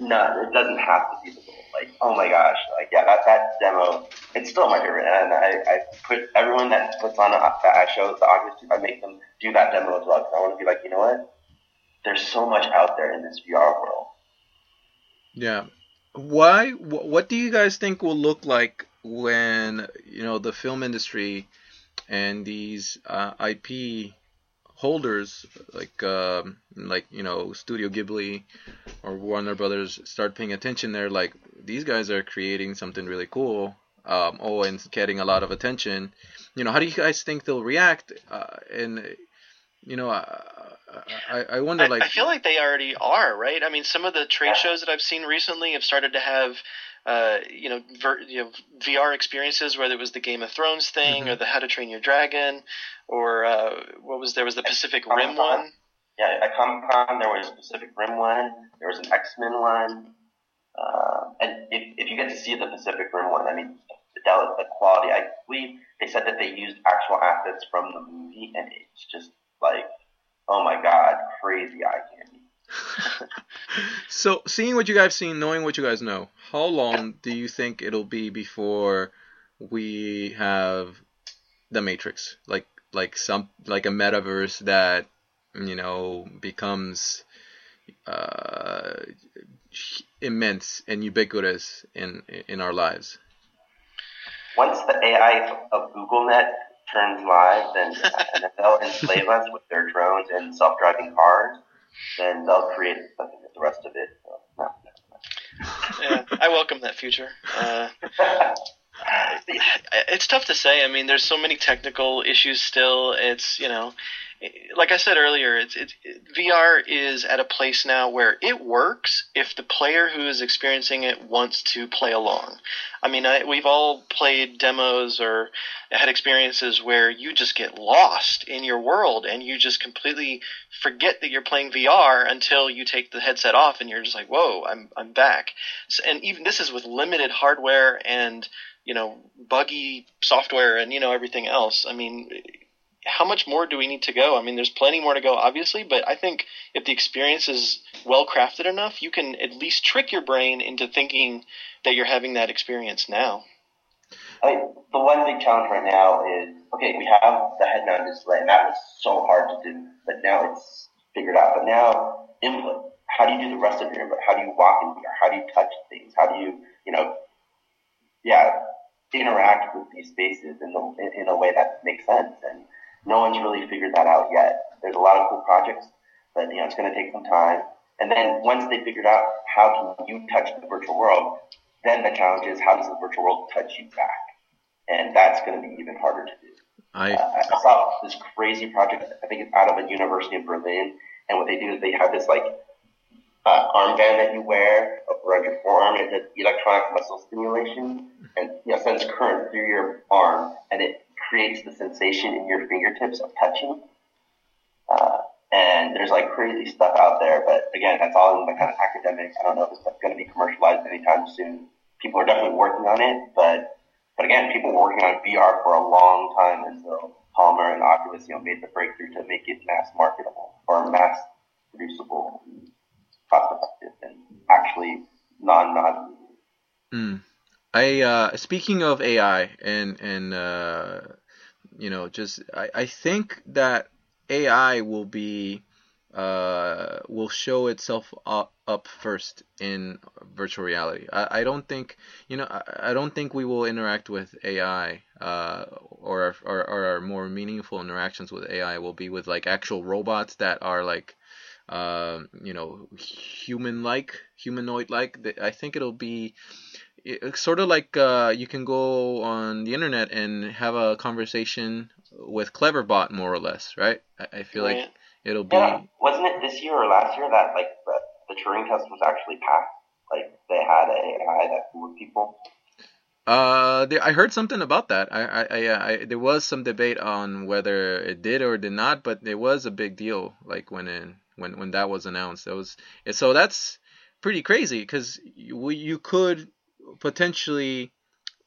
no, it doesn't have to be the goal. Like, oh my gosh, like yeah, that that demo, it's still my favorite, and I, I put everyone that puts on a, that I show the Oculus, I make them do that demo as well because I want to be like, you know what? There's so much out there in this VR world. Yeah. Why? What do you guys think will look like when you know the film industry and these uh, IP holders like um, like you know Studio Ghibli or Warner Brothers start paying attention? They're like these guys are creating something really cool. Um, oh, and getting a lot of attention. You know, how do you guys think they'll react? Uh, and you know, I, I, I wonder I, like I feel like they already are, right? I mean, some of the trade shows that I've seen recently have started to have, uh, you know, ver, you know, VR experiences, whether it was the Game of Thrones thing Mhm. or the How to Train Your Dragon, or uh, what was there was the Pacific Rim Comic-Con. one. Yeah, at Comic Con there was a Pacific Rim one, there was an X Men one, uh, and if, if you get to see the Pacific Rim one, I mean, the, del- the quality. I believe they said that they used actual assets from the movie, and it's just like, oh my god, crazy eye candy. So, seeing what you guys seen, knowing what you guys know, how long do you think it'll be before we have the Matrix, like like some like a metaverse that you know becomes uh, immense and ubiquitous in in our lives? Once the AI of GoogleNet turns live, then and then they'll enslave us with their drones and self-driving cars. Then they'll create the rest of it. So, no. Yeah, I welcome that future. Uh, it's tough to say. I mean, there's so many technical issues still. It's you know, like I said earlier, it's it's VR is at a place now where it works if the player who is experiencing it wants to play along. I mean, I, we've all played demos or had experiences where you just get lost in your world and you just completely forget that you're playing VR until you take the headset off and you're just like, "Whoa, I'm I'm back." So, and even this is with limited hardware and you know buggy software and you know everything else. I mean, how much more do we need to go? I mean, there's plenty more to go, obviously, but I think if the experience is well crafted enough, you can at least trick your brain into thinking that you're having that experience now. I mean, the one big challenge right now is okay. We have the head-mounted display, and that was so hard to do, but now it's figured out. But now input. how do you do the rest of your input? How do you walk in here? How do you touch things? How do you, you know, yeah, interact with these spaces in, the, in a way that makes sense? And no one's really figured that out yet. There's a lot of cool projects, but you know, it's going to take some time. And then once they figured out how can you touch the virtual world, then the challenge is how does the virtual world touch you back? And that's going to be even harder to do. I, uh, I saw this crazy project. I think it's out of a university in Berlin, and what they do is they have this like uh, armband that you wear around your forearm. It does electronic muscle stimulation and you know, sends current through your arm, and it creates the sensation in your fingertips of touching. Uh, and there's like crazy stuff out there, but again, that's all in the kind of academics. I don't know if it's going to be commercialized anytime soon. People are definitely working on it, but but again, people were working on VR for a long time until Palmer and Oculus, you know, made the breakthrough to make it mass marketable or mass producible, cost effective, and actually non non. Mm. I uh, speaking of AI and and uh, you know just I, I think that AI will be uh, will show itself up, up first in virtual reality. I, I don't think you know I, I don't think we will interact with AI uh, or, or or our more meaningful interactions with AI will be with like actual robots that are like uh, you know human like humanoid like. I think it'll be it's sort of like uh, you can go on the internet and have a conversation with Cleverbot more or less, right? I, I feel like it'll be. Yeah, wasn't it this year or last year that like the, the Turing test was actually passed? Like they had AI that fooled people. Uh, there, I heard something about that. I, I, I, I, there was some debate on whether it did or did not, but it was a big deal. Like when in, when when that was announced, it was so that's pretty crazy because you, you could potentially,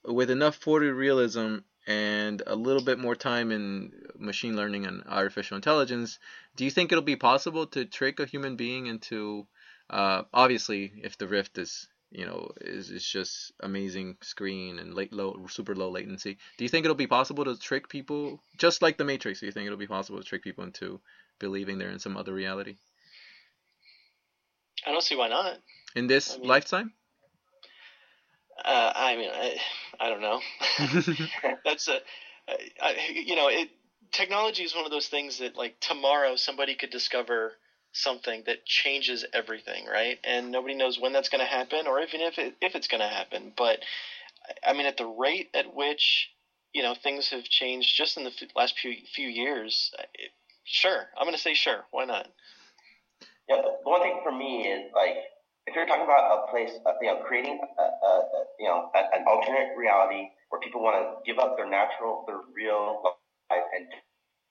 with enough photorealism and a little bit more time in machine learning and artificial intelligence, do you think it'll be possible to trick a human being into, uh, obviously, if the Rift is, you know, is, is just amazing screen and late, low, super low latency. Do you think it'll be possible to trick people, just like the Matrix? Do you think it'll be possible to trick people into believing they're in some other reality? I don't see why not. In this I mean, lifetime? Uh, I mean, I, I don't know. That's a, I, you know, it technology is one of those things that like tomorrow somebody could discover something that changes everything, right? And nobody knows when that's going to happen or even if it, if it's going to happen. But I mean, at the rate at which you know things have changed just in the last few few years, it, sure, I'm going to say sure. Why not? Yeah, the one thing for me is like if you're talking about a place, uh, you know, creating a, a, a you know a, an alternate reality where people want to give up their natural, their real life and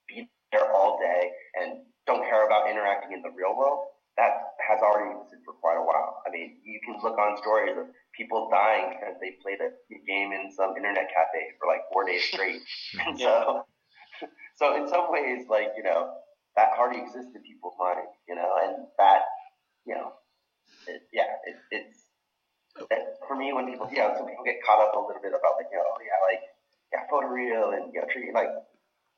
be there all day and don't care about interacting in the real world, that has already existed for quite a while. I mean, you can look on stories of people dying because they played a game in some internet cafe for like four days straight. and so, so in some ways, like you know, that already exists in people's minds, you know, and that, you know, it, yeah, it, it's it, for me when people, yeah, some people get caught up a little bit about like, you know, oh, yeah, like yeah, photoreal and you know, like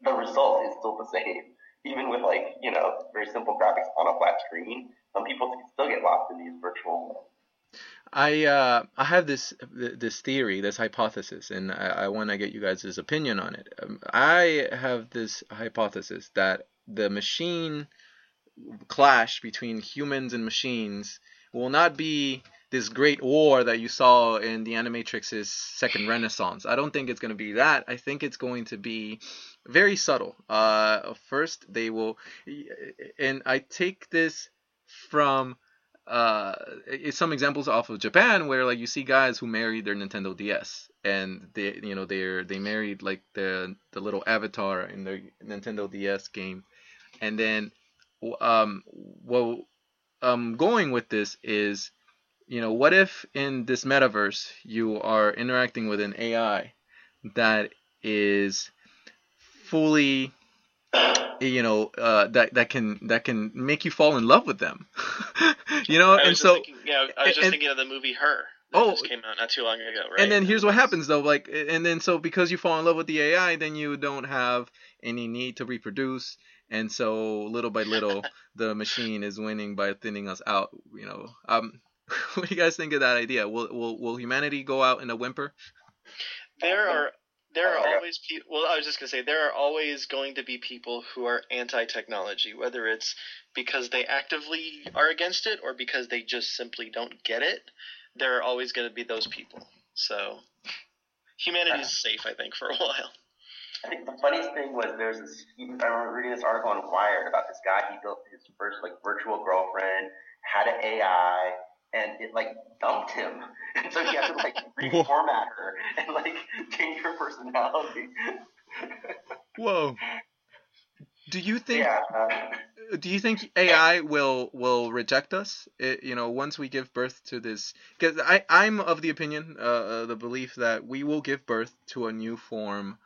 the result is still the same, even with like you know very simple graphics on a flat screen. Some people still get lost in these virtual. I uh, I have this this theory, this hypothesis, and I, I want to get you guys' opinion on it. Um, I have this hypothesis that the machine clash between humans and machines will not be this great war that you saw in the Animatrix's second renaissance. I don't think it's going to be that. I think it's going to be very subtle. Uh, first, they will, and I take this from uh, some examples off of Japan where like you see guys who married their Nintendo DS and they you know they're they married like the the little avatar in their Nintendo DS game, and then um well um, going with this is, you know, what if in this metaverse you are interacting with an AI that is fully you know uh, that that can that can make you fall in love with them you know and so thinking, yeah i was just and, thinking of the movie her oh just came out not too long ago right and then here's what happens though like and then so because you fall in love with the ai then you don't have any need to reproduce and so little by little the machine is winning by thinning us out. You know, um, what do you guys think of that idea? Will will will humanity go out in a whimper? There are there are always people. Well, I was just gonna say there are always going to be people who are anti-technology, whether it's because they actively are against it or because they just simply don't get it. There are always going to be those people. So humanity is safe, I think, for a while. I think the funniest thing was there's this. I remember reading this article on Wired about this guy. He built his first like virtual girlfriend, had an AI, and it like dumped him, and so he had to like reformat her and like change her personality. Whoa. Do you think? Yeah. Uh, do you think AI will will reject us? It, you know, once we give birth to this, because I I'm of the opinion, uh, uh, the belief that we will give birth to a new form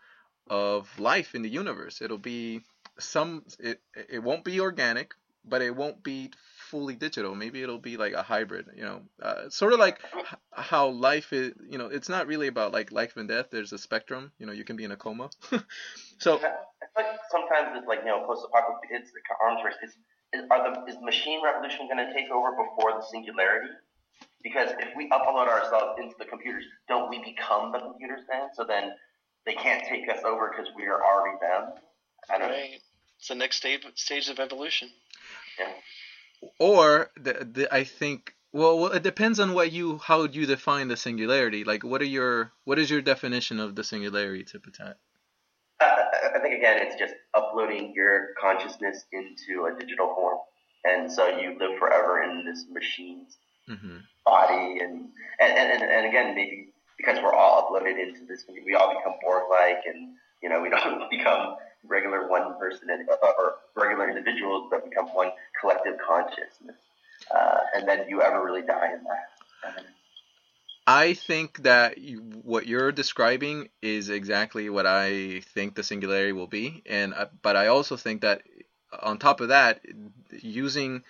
of life in the universe. It'll be some. It it won't be organic, but it won't be fully digital. Maybe it'll be like a hybrid, you know, uh, sort of like h- how life is. You know, it's not really about like life and death. There's a spectrum. You know, you can be in a coma. so I feel like sometimes it's like you know post-apocalyptic. It's the arms race. Is, is are the is machine revolution going to take over before the singularity? Because if we upload ourselves into the computers, don't we become the computers then? So then they can't take us over because we are already them. I don't know. Right. It's the next stage stage of evolution. Yeah. Or the, the I think well, well, it depends on what you how you define the singularity. Like, what are your what is your definition of the singularity, Tipatat? Uh, I I think again, it's just uploading your consciousness into a digital form, and so you live forever in this machine's hmm body, and and, and, and again, maybe because we're all uploaded into this, we all become Borg-like, and you know, we don't become regular one person uh, or regular individuals, but become one collective consciousness, uh, and then you ever really die in that. I think that what you're describing is exactly what I think the singularity will be, and uh, but I also think that on top of that, using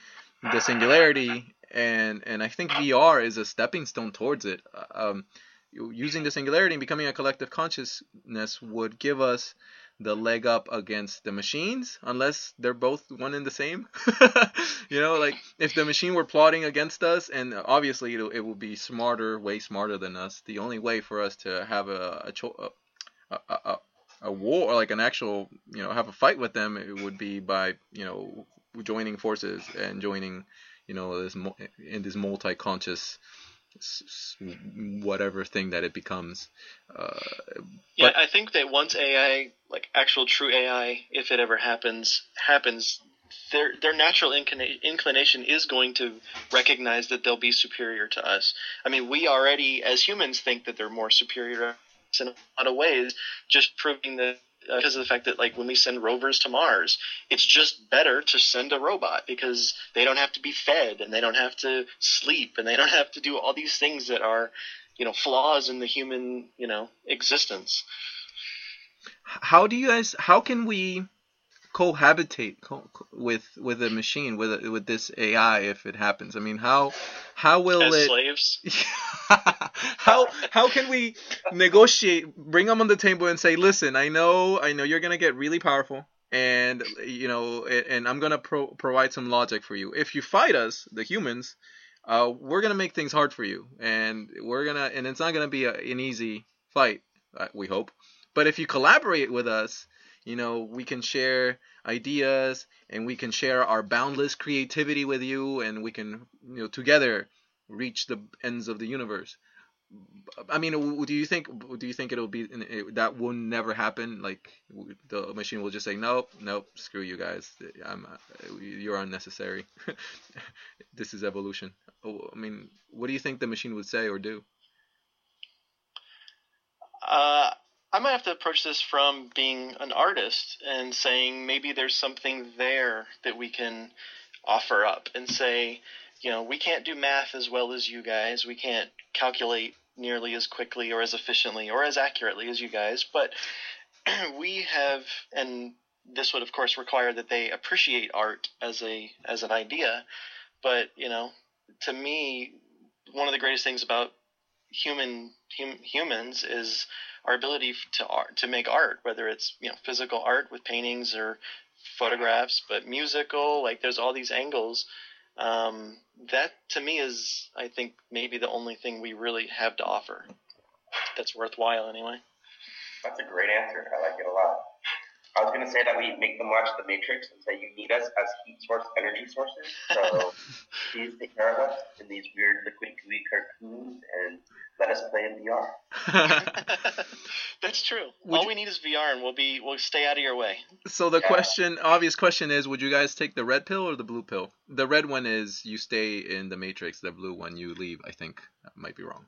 the singularity and and I think VR is a stepping stone towards it. Um, using the singularity and becoming a collective consciousness would give us the leg up against the machines unless they're both one and the same. You know like if the machine were plotting against us and obviously it, it will be smarter way smarter than us. The only way for us to have a a, cho- a, a, a a war like an actual you know have a fight with them it would be by you know joining forces and joining you know this mu- in this multi-conscious whatever thing that it becomes uh, Yeah, I think that once AI, like actual true AI, if it ever happens, happens, their their natural inclina- inclination is going to recognize that they'll be superior to us. I mean, we already, as humans, think that they're more superior in a lot of ways, just proving that. Because of the fact that, like, when we send rovers to Mars, it's just better to send a robot because they don't have to be fed and they don't have to sleep and they don't have to do all these things that are, you know, flaws in the human, you know, existence. how do you guys how can we cohabitate co- with with a machine with a, with this AI if it happens. I mean how how will as it slaves. how how can we negotiate bring them on the table and say listen I know I know you're going to get really powerful and you know and I'm going to pro- provide some logic for you. If you fight us the humans uh, we're going to make things hard for you and we're to and it's not going to be a, an easy fight uh, we hope. But if you collaborate with us you know we can share ideas and we can share our boundless creativity with you and we can you know together reach the ends of the universe. I mean do you think do you think it'll be it- that will never happen? Like the machine will just say nope nope screw you guys. I'm uh, you're unnecessary. This is evolution. Oh, i mean what do you think the machine would say or do? Uh, I might have to approach this from being an artist and saying maybe there's something there that we can offer up and say, you know, we can't do math as well as you guys. We can't calculate nearly as quickly or as efficiently or as accurately as you guys, but we have and this would of course require that they appreciate art as a as an idea, but you know, to me one of the greatest things about human hum, humans is our ability to art to make art whether it's you know physical art with paintings or photographs, but musical. Like there's all these angles. Um, that to me is, I think, maybe the only thing we really have to offer that's worthwhile anyway. That's a great answer. I like it a lot. I was going to say that we make them watch The Matrix and say you need us as heat source energy sources. So please take care of us in these weird liquid gooey cartoons and let us play in VR. That's true. Would All you, we need is VR, and we'll be we'll stay out of your way. So the yeah. question, obvious question is, would you guys take the red pill or the blue pill? The red one is you stay in the Matrix. The blue one you leave. I think that might be wrong.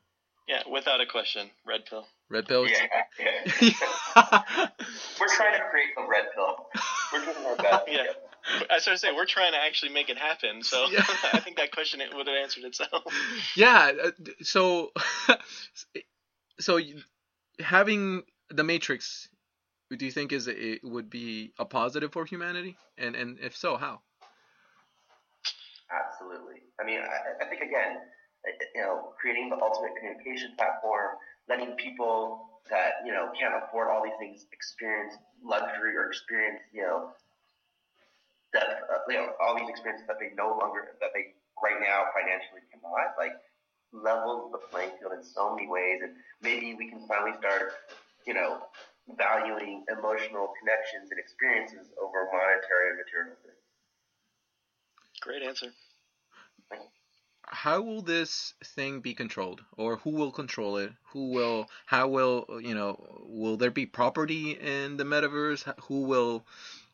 Yeah, without a question, red pill. Red pill. Yeah, yeah. we're trying to create the red pill. We're doing our best. Yeah. I started saying we're trying to actually make it happen. So yeah. I think that question would have answered itself. Yeah. Uh, so, so having the Matrix, do you think is it would be a positive for humanity? And and if so, how? Absolutely. I mean, I, I think again you know, creating the ultimate communication platform, letting people that you know can't afford all these things experience luxury or experience you know that uh, you know all these experiences that they no longer that they right now financially cannot like levels the playing field in so many ways. And maybe we can finally start you know valuing emotional connections and experiences over monetary and material things. Great answer how will this thing be controlled? Or who will control it? Who will how will you know will there be property in the metaverse? Who will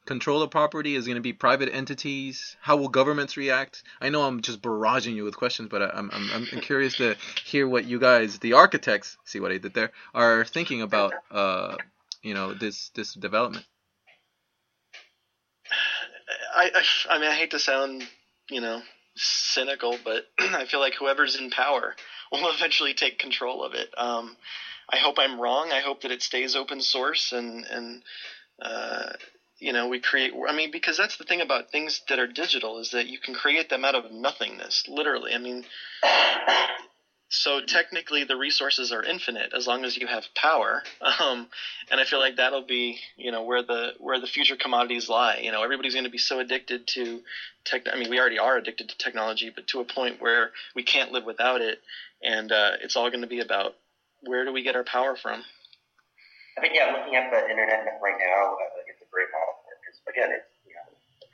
control the property? Is going to be private entities? How will governments react? I know i'm just barraging you with questions but i'm i'm, I'm curious to hear what you guys the architects see what i did there are thinking about uh you know this this development. I, I, I mean, I hate to sound, you know, cynical, but I feel like whoever's in power will eventually take control of it. Um, I hope I'm wrong. I hope that it stays open source and and uh, you know we create. I mean, because that's the thing about things that are digital is that you can create them out of nothingness, literally. I mean, so technically the resources are infinite as long as you have power. Um, and i feel like that'll be you know where the where the future commodities lie. You know everybody's going to be so addicted to tech i mean we already are addicted to technology but to a point where we can't live without it. And uh, it's all going to be about where do we get our power from. I think yeah looking at the internet right now uh, it's a great model because again it's you know,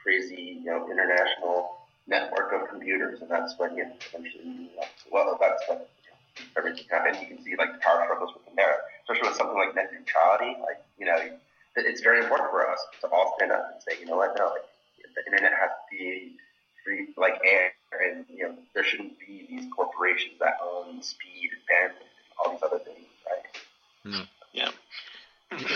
crazy you know international network of computers, and that's what you eventually, well, that's what everything kind of, and you can see like the power struggles within there, especially with something like net neutrality. Like, you know, it's very important for us to all stand up and say, you know what, no, like the internet has to be free, like air, and you know, there shouldn't be these corporations that own speed and bandwidth and all these other things, right? Mm. Yeah.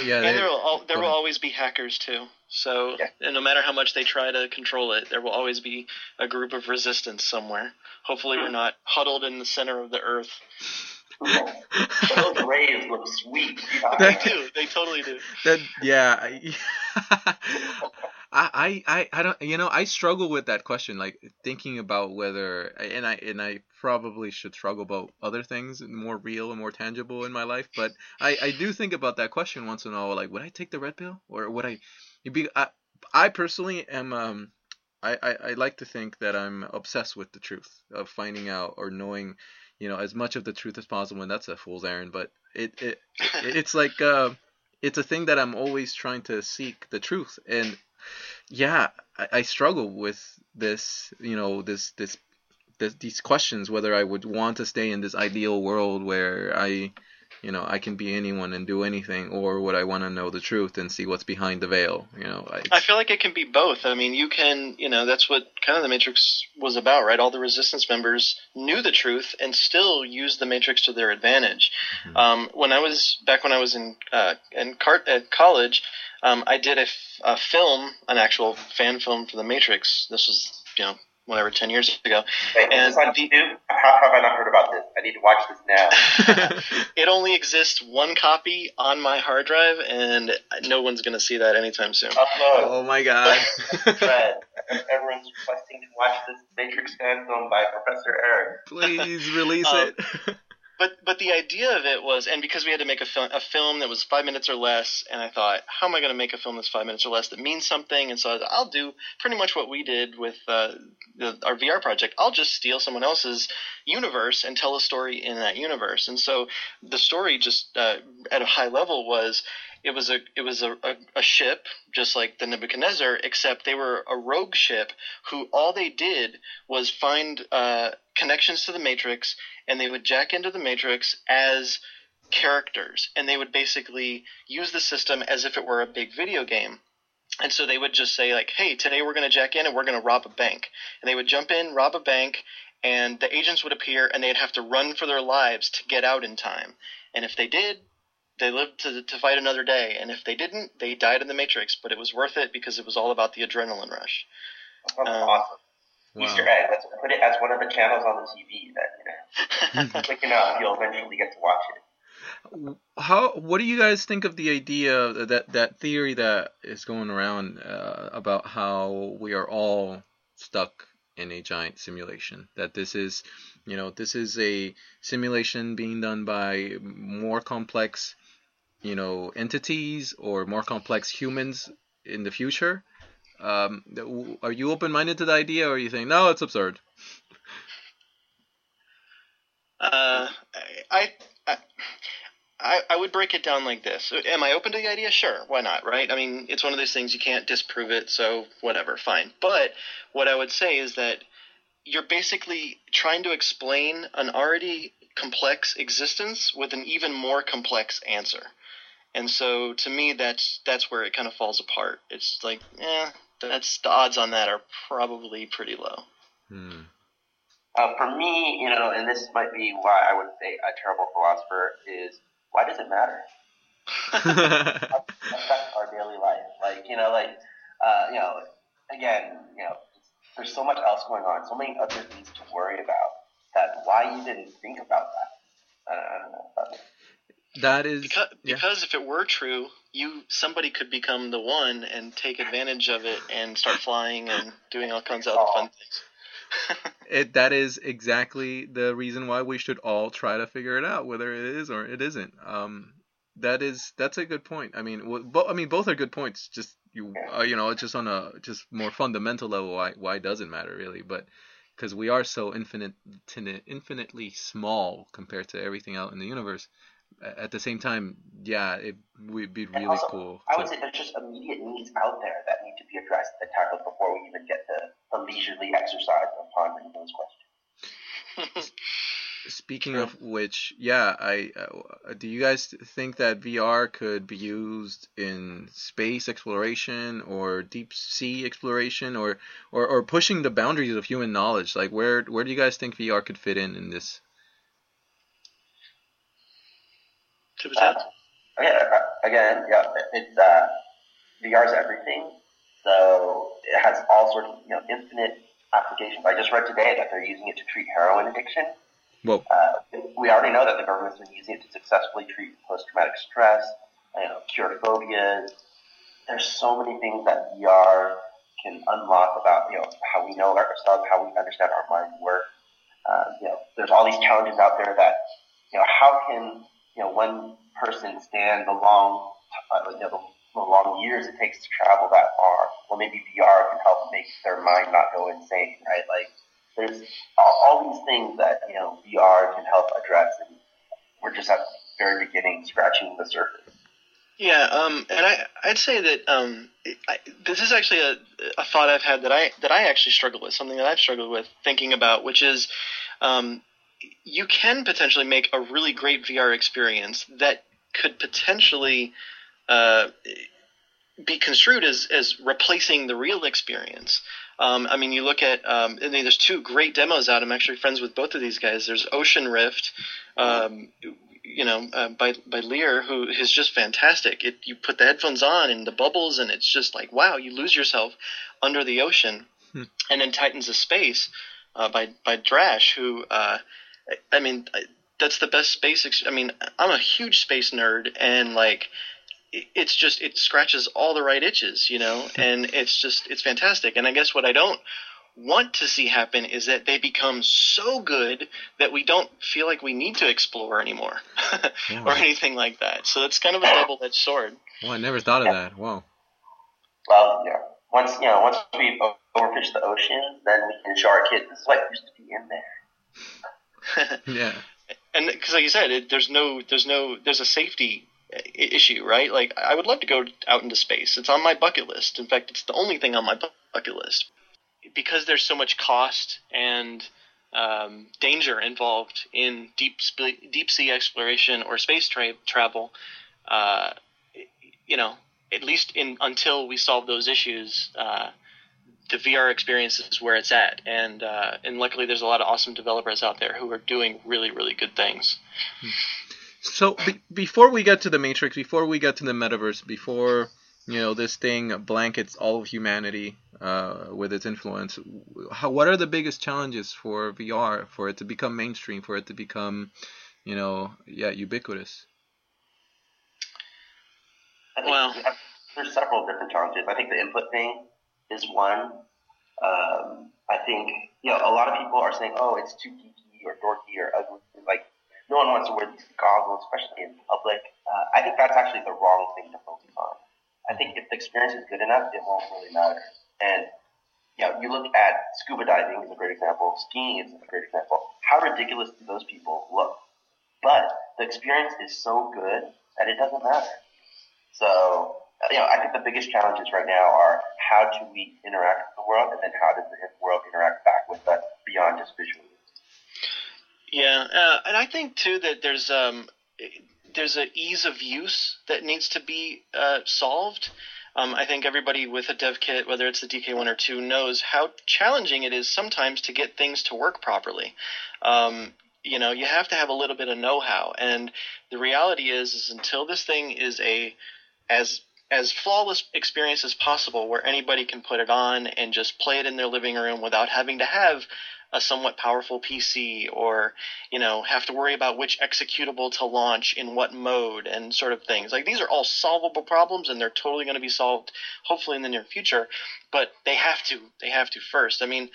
Yeah, and there will there will always be hackers too. So, yeah. and no matter how much they try to control it, there will always be a group of resistance somewhere. Hopefully, we're not huddled in the center of the earth. Those rays look sweet. they do. They totally do. That yeah. I, I, I don't you know I struggle with that question like thinking about whether and I and I probably should struggle about other things more real and more tangible in my life but I, I do think about that question once in a while like would I take the red pill? Or would I be I, I personally am um I, I, I like to think that I'm obsessed with the truth of finding out or knowing you know as much of the truth as possible and that's a fool's errand but it, it it's like uh it's a thing that I'm always trying to seek the truth and yeah, I, I struggle with this, you know, this, this this these questions whether I would want to stay in this ideal world where I you know I can be anyone and do anything or would I want to know the truth and see what's behind the veil you know I, I feel like it can be both I mean you can you know that's what kind of the Matrix was about right all the resistance members knew the truth and still used the Matrix to their advantage mm-hmm. um, when I was back when I was in uh, in car- at college um, I did a, f- a film, an actual fan film for The Matrix. This was, you know, whatever, 10 years ago. Wait, and on the, How have I not heard about this? I need to watch this now. it only exists one copy on my hard drive, and no one's going to see that anytime soon. Upload. Oh my god. Fred, everyone's requesting to watch this Matrix fan film by Professor Eric. Please release um, it. But but the idea of it was, and because we had to make a film, a film that was five minutes or less, and I thought, how am I going to make a film that's five minutes or less that means something? And so I'll do pretty much what we did with uh, the, our VR project. I'll just steal someone else's universe and tell a story in that universe. And so the story, just uh, at a high level, was it was a it was a, a, a, ship just like the Nebuchadnezzar, except they were a rogue ship who all they did was find uh, connections to the Matrix, and they would jack into the Matrix as characters, and they would basically use the system as if it were a big video game. And so they would just say like, "Hey, today we're going to jack in and we're going to rob a bank," and they would jump in, rob a bank, and the agents would appear, and they'd have to run for their lives to get out in time. And if they did, they lived to, to fight another day, and if they didn't, they died in the Matrix. But it was worth it because it was all about the adrenaline rush. That's um, awesome. Wow. Easter egg. Let's put it as one of the channels on the TV that you know, clicking out, you'll eventually get to watch it. How? What do you guys think of the idea that that theory that is going around uh, about how we are all stuck in a giant simulation? That this is, you know, this is a simulation being done by more complex you know entities or more complex humans in the future. Um, are you open minded to the idea, or you think no, it's absurd? Uh, I, I, I, I would break it down like this. Am I open to the idea? Sure, why not, right? I mean, it's one of those things you can't disprove it, so whatever, fine. But what I would say is that you're basically trying to explain an already complex existence with an even more complex answer. And so to me, that's that's where it kind of falls apart. It's like, eh, that's the odds on that are probably pretty low. Hmm. Uh, for me, you know, and this might be why I would say a terrible philosopher is why does it matter? affect our daily life. Like, you know, like, uh, you know, again, you know, there's so much else going on, so many other things to worry about that why you didn't think about that. I don't know. That is because, yeah. because if it were true, you somebody could become the one and take advantage of it and start flying and doing all kinds of other fun things. it that is exactly the reason why we should all try to figure it out, whether it is or it isn't. Um, that is that's a good point. I mean, bo- I mean both are good points. Just you uh, you know, just on a just more fundamental level, why why does it matter really? But because we are so infinite, infinitely small compared to everything out in the universe at the same time, yeah, it would be really also, cool. I would say there's just immediate needs out there that need to be addressed and tackled before we even get to the leisurely exercise of pondering those questions. Speaking of which, yeah, I uh, do you guys think that VR could be used in space exploration or deep sea exploration or, or, or pushing the boundaries of human knowledge? Like, where where do you guys think VR could fit in in this? Two percent. Yeah, again, yeah, it's uh, VR is everything. So it has all sorts of you know infinite applications. I just read today that they're using it to treat heroin addiction. Well, uh, we already know that the government's been using it to successfully treat post-traumatic stress, you know, cure phobias. There's so many things that VR can unlock about you know how we know ourselves, how we understand our mind work. Uh, you know, there's all these challenges out there that you know how can you know, one person stand the long, uh, you know, the, the long years it takes to travel that far. Well, maybe VR can help make their mind not go insane, right? Like, there's all, all these things that, you know, VR can help address, and we're just at the very beginning, scratching the surface. Yeah, um, and I I'd say that um, I, this is actually a, a thought I've had that I that I actually struggle with something that I've struggled with thinking about, which is um, you can potentially make a really great VR experience that could potentially uh, be construed as, as replacing the real experience. Um, I mean, you look at, um, I mean, there's two great demos out. I'm actually friends with both of these guys. There's Ocean Rift, um, you know, uh, by by Llyr, who is just fantastic. It, you put the headphones on and the bubbles, and it's just like wow, you lose yourself under the ocean. Hmm. And then Titans of Space uh, by by Drash, who uh, I mean, that's the best space. Ex- I mean, I'm a huge space nerd, and like, it's just it scratches all the right itches, you know, and it's just it's fantastic. And I guess what I don't want to see happen is that they become so good that we don't feel like we need to explore anymore Yeah. or anything like that. So it's kind of a double-edged sword. Well, I never thought of that. Wow. Well, yeah. Once you know, once we o- overfish the oceans, then we can show our kids this is what used to be in there. Yeah. and because like you said, it, there's no, there's no, there's a safety issue, right? Like I would love to go out into space. It's on my bucket list. In fact, it's the only thing on my bucket list because there's so much cost and um, danger involved in deep sp- deep sea exploration or space tra- travel. Uh, you know, at least in until we solve those issues. Uh, the VR experience is where it's at, and uh, and luckily there's a lot of awesome developers out there who are doing really really good things. So be- before we get to the Matrix, before we get to the metaverse, before you know this thing blankets all of humanity uh, with its influence, how, what are the biggest challenges for VR for it to become mainstream, for it to become, you know, yeah, ubiquitous? Well- we have- there's several different challenges. I think the input thing is one. Um, I think you know a lot of people are saying, "Oh, it's too geeky or dorky or ugly." Like no one wants to wear these goggles, especially in public. Uh, I think that's actually the wrong thing to focus on. I think if the experience is good enough, it won't really matter. And you know, you look at scuba diving is a great example. Skiing is a great example. How ridiculous do those people look? But the experience is so good that it doesn't matter. So, you know, I think the biggest challenges right now are how do we interact with the world, and then how does the world interact back with us beyond just visually. Yeah, uh, and I think too that there's um, there's a ease of use that needs to be uh, solved. Um, I think everybody with a dev kit, whether it's the DK1 or 2, knows how challenging it is sometimes to get things to work properly. Um, you know, you have to have a little bit of know-how, and the reality is, is until this thing is a as as flawless experience as possible, where anybody can put it on and just play it in their living room without having to have a somewhat powerful PC or you know have to worry about which executable to launch in what mode and sort of things. Like these are all solvable problems and they're totally going to be solved hopefully in the near future, but they have to they have to first. I mean,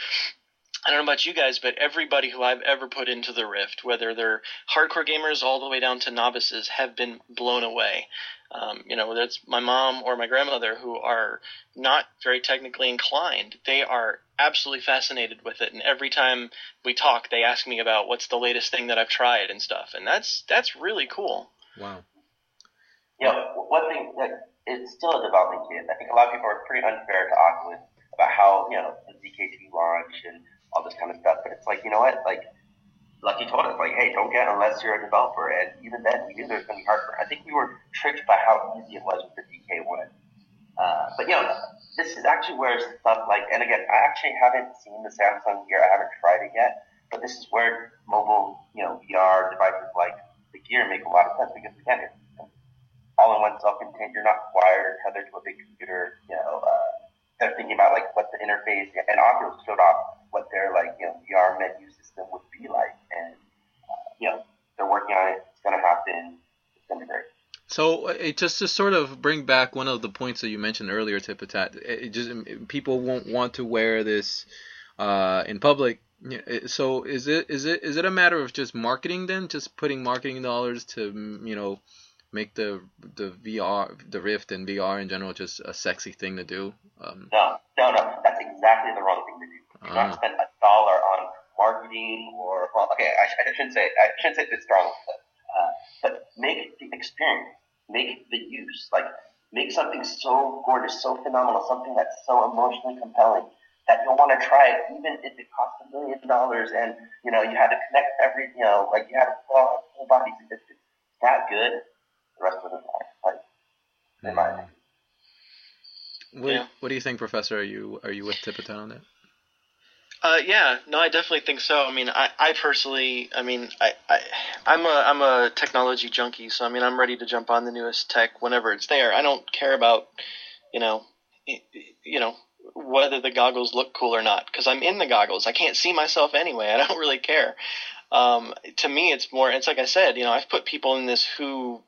I don't know about you guys, but everybody who I've ever put into the Rift, whether they're hardcore gamers all the way down to novices, have been blown away. Um, you know, whether it's my mom or my grandmother who are not very technically inclined, they are absolutely fascinated with it. And every time we talk, they ask me about what's the latest thing that I've tried and stuff. And that's that's really cool. Wow. Yeah, one thing that it's still a development kit. I think a lot of people are pretty unfair to Oculus about how you know the DK2 launch and all this kind of stuff. But it's like you know what, like Luckey told us, like, hey, don't get unless you're a developer. And even then, we knew there was going to be hardware. I think we were tricked by how easy it was with the DK1. Uh, but you know, this is actually where stuff like, and again, I actually haven't seen the Samsung Gear. I haven't tried it yet. But this is where mobile, you know, VR devices like the Gear make a lot of sense because again, it's all in one self-contained. You're not wired, tethered to a big computer. You know, uh, they're thinking about like what the interface and Oculus showed off what their like you know VR menu system would be like, and uh, you know they're working on it. It's gonna happen. It's gonna be great. So it just to sort of bring back one of the points that you mentioned earlier, Tipatat. It just people won't want to wear this uh, in public. So is it is it is it a matter of just marketing then, just putting marketing dollars to you know make the the VR the Rift and VR in general just a sexy thing to do? Um, No, no, no. That's exactly the wrong thing to do. Do Ah. not spend a dollar on marketing or well, okay, I, I shouldn't say I shouldn't say this strongly, but, uh, but make the experience, make the use, like make something so gorgeous, so phenomenal, something that's so emotionally compelling that you'll want to try it, even if it costs a million dollars and you know you had to connect every, you know, like you had to pull out whole bodies. If it's that good, the rest of it matter. Like, in my opinion. what, Yeah. what do you think, Professor? Are you are you with Tipatat on that? Uh, yeah, no, I definitely think so. I mean, I, I personally, I mean, I, I, I'm a, I'm a technology junkie, so I mean, I'm ready to jump on the newest tech whenever it's there. I don't care about, you know, you know, whether the goggles look cool or not, because I'm in the goggles. I can't see myself anyway. I don't really care. Um, to me, it's more. It's like I said, you know, I've put people in this who,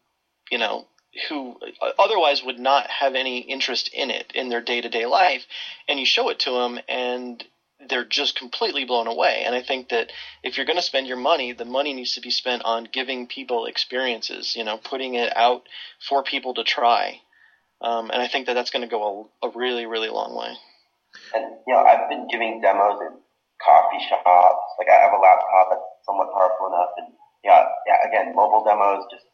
you know, who otherwise would not have any interest in it in their day to day life, and you show it to them, and they're just completely blown away. And I think that if you're going to spend your money, the money needs to be spent on giving people experiences, you know, putting it out for people to try. Um, and I think that that's going to go a, a, really, really long way. And, you know, I've been giving demos in coffee shops. Like, I have a laptop that's somewhat powerful enough. And, yeah, yeah again, mobile demos, just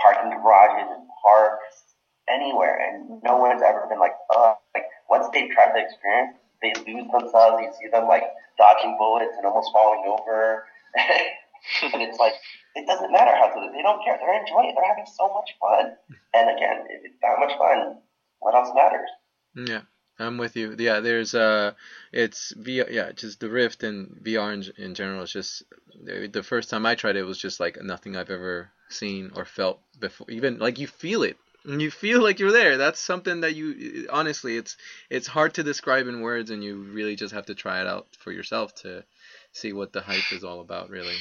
parking garages and parks, anywhere. And no one's ever been like, oh, like, once they've tried the experience, they lose themselves. You see them like dodging bullets and almost falling over. and it's like, it doesn't matter how good they don't care. They're enjoying it. They're having so much fun. And again, if it's that much fun, what else matters? Yeah. I'm with you. Yeah, there's uh, it's VR. Yeah, just the Rift and VR in, in general is just the first time I tried it was just like nothing I've ever seen or felt before. Even like you feel it you feel like you're there. That's something that you honestly it's it's hard to describe in words and you really just have to try it out for yourself to see what the hype is all about really.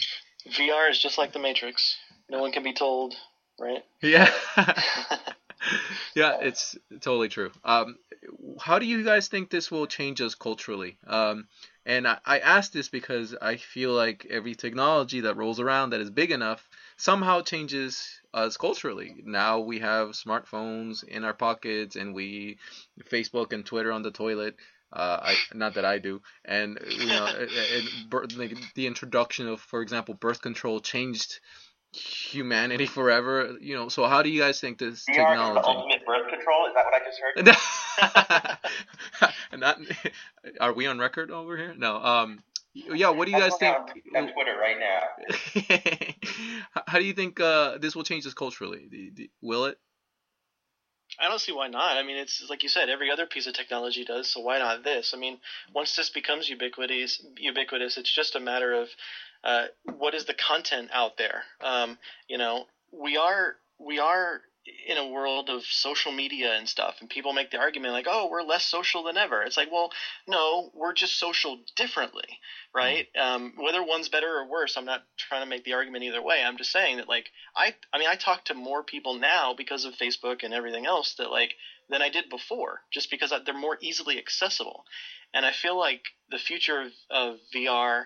Vr is just like the matrix. No one can be told right? Yeah. Yeah it's totally true. Um, how do you guys think this will change us culturally? Um, and I, I ask this because i feel like every technology that rolls around that is big enough somehow changes us culturally. Now we have smartphones in our pockets and we Facebook and Twitter on the toilet. Uh, I not that I do, and you know, and, like, the introduction of, for example, birth control changed humanity forever. You know, so how do you guys think this VR technology? The ultimate birth control is that what I just heard? not, are we on record over here? No. Um, yeah, what do you guys think? On Twitter right now. How do you think uh, this will change us culturally? Will it? I don't see why not. I mean, it's like you said, every other piece of technology does, so why not this? I mean, once this becomes ubiquitous, ubiquitous, it's just a matter of uh, what is the content out there. Um, you know, we are we are in a world of social media and stuff and people make the argument like oh we're less social than ever. It's like well no we're just social differently right? Mm-hmm. um, whether one's better or worse i'm not trying to make the argument either way. I'm just saying that like i i mean i talk to more people now because of facebook and everything else that like than i did before just because they're more easily accessible. And i feel like the future of, of vr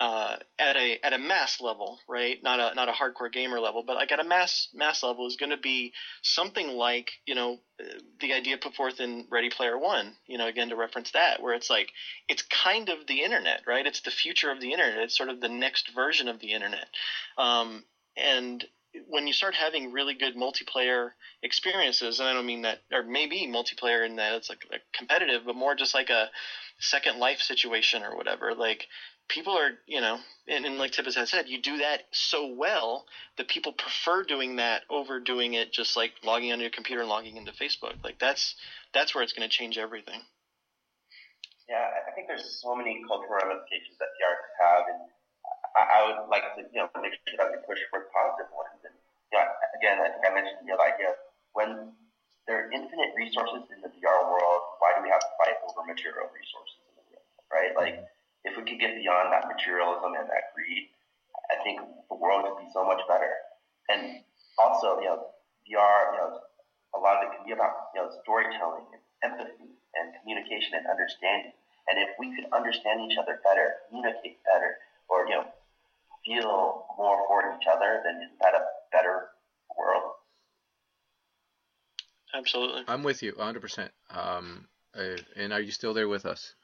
uh, at a at a mass level, right? Not a not a hardcore gamer level, but like at a mass mass level is going to be something like you know the idea put forth in Ready Player One. You know, again to reference that, where it's like it's kind of the internet, right? It's the future of the internet. It's sort of the next version of the internet, um, and when you start having really good multiplayer experiences, and I don't mean that, or maybe multiplayer in that it's like, like competitive, but more just like a second life situation or whatever. Like people are, you know, and, and like Tipatat has said, you do that so well that people prefer doing that over doing it just like logging onto your computer and logging into Facebook. Like that's that's where it's going to change everything. Yeah, I think there's so many cultural ramifications that VR could have, and I, I would like to, you know, make sure that we push for the positive ones. And know, again, I think I mentioned the idea when there are infinite resources in the VR world, why do we have to fight over material resources in the world, right? Like if we could get beyond that materialism and that greed, I think the world would be so much better. And also, you know, VR, you know, a lot of it can be about, you know, storytelling and empathy and communication and understanding. And if we could understand each other better, communicate better, or, you know, feel more for each other, then isn't that a better world? Absolutely. I'm with you 100%. Um, and are you still there with us?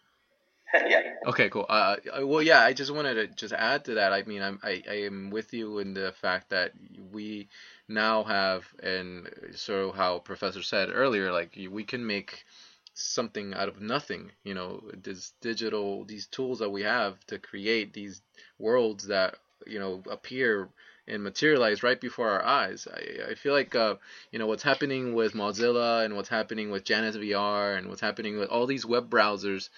yeah. Okay, cool. Uh, well, yeah, I just wanted to just add to that. I mean, I'm I, I am with you in the fact that we now have, and so how Professor said earlier, like we can make something out of nothing. You know, this digital, these tools that we have to create these worlds that you know appear and materialize right before our eyes. I, I feel like uh, you know what's happening with Mozilla and what's happening with Janus VR and what's happening with all these web browsers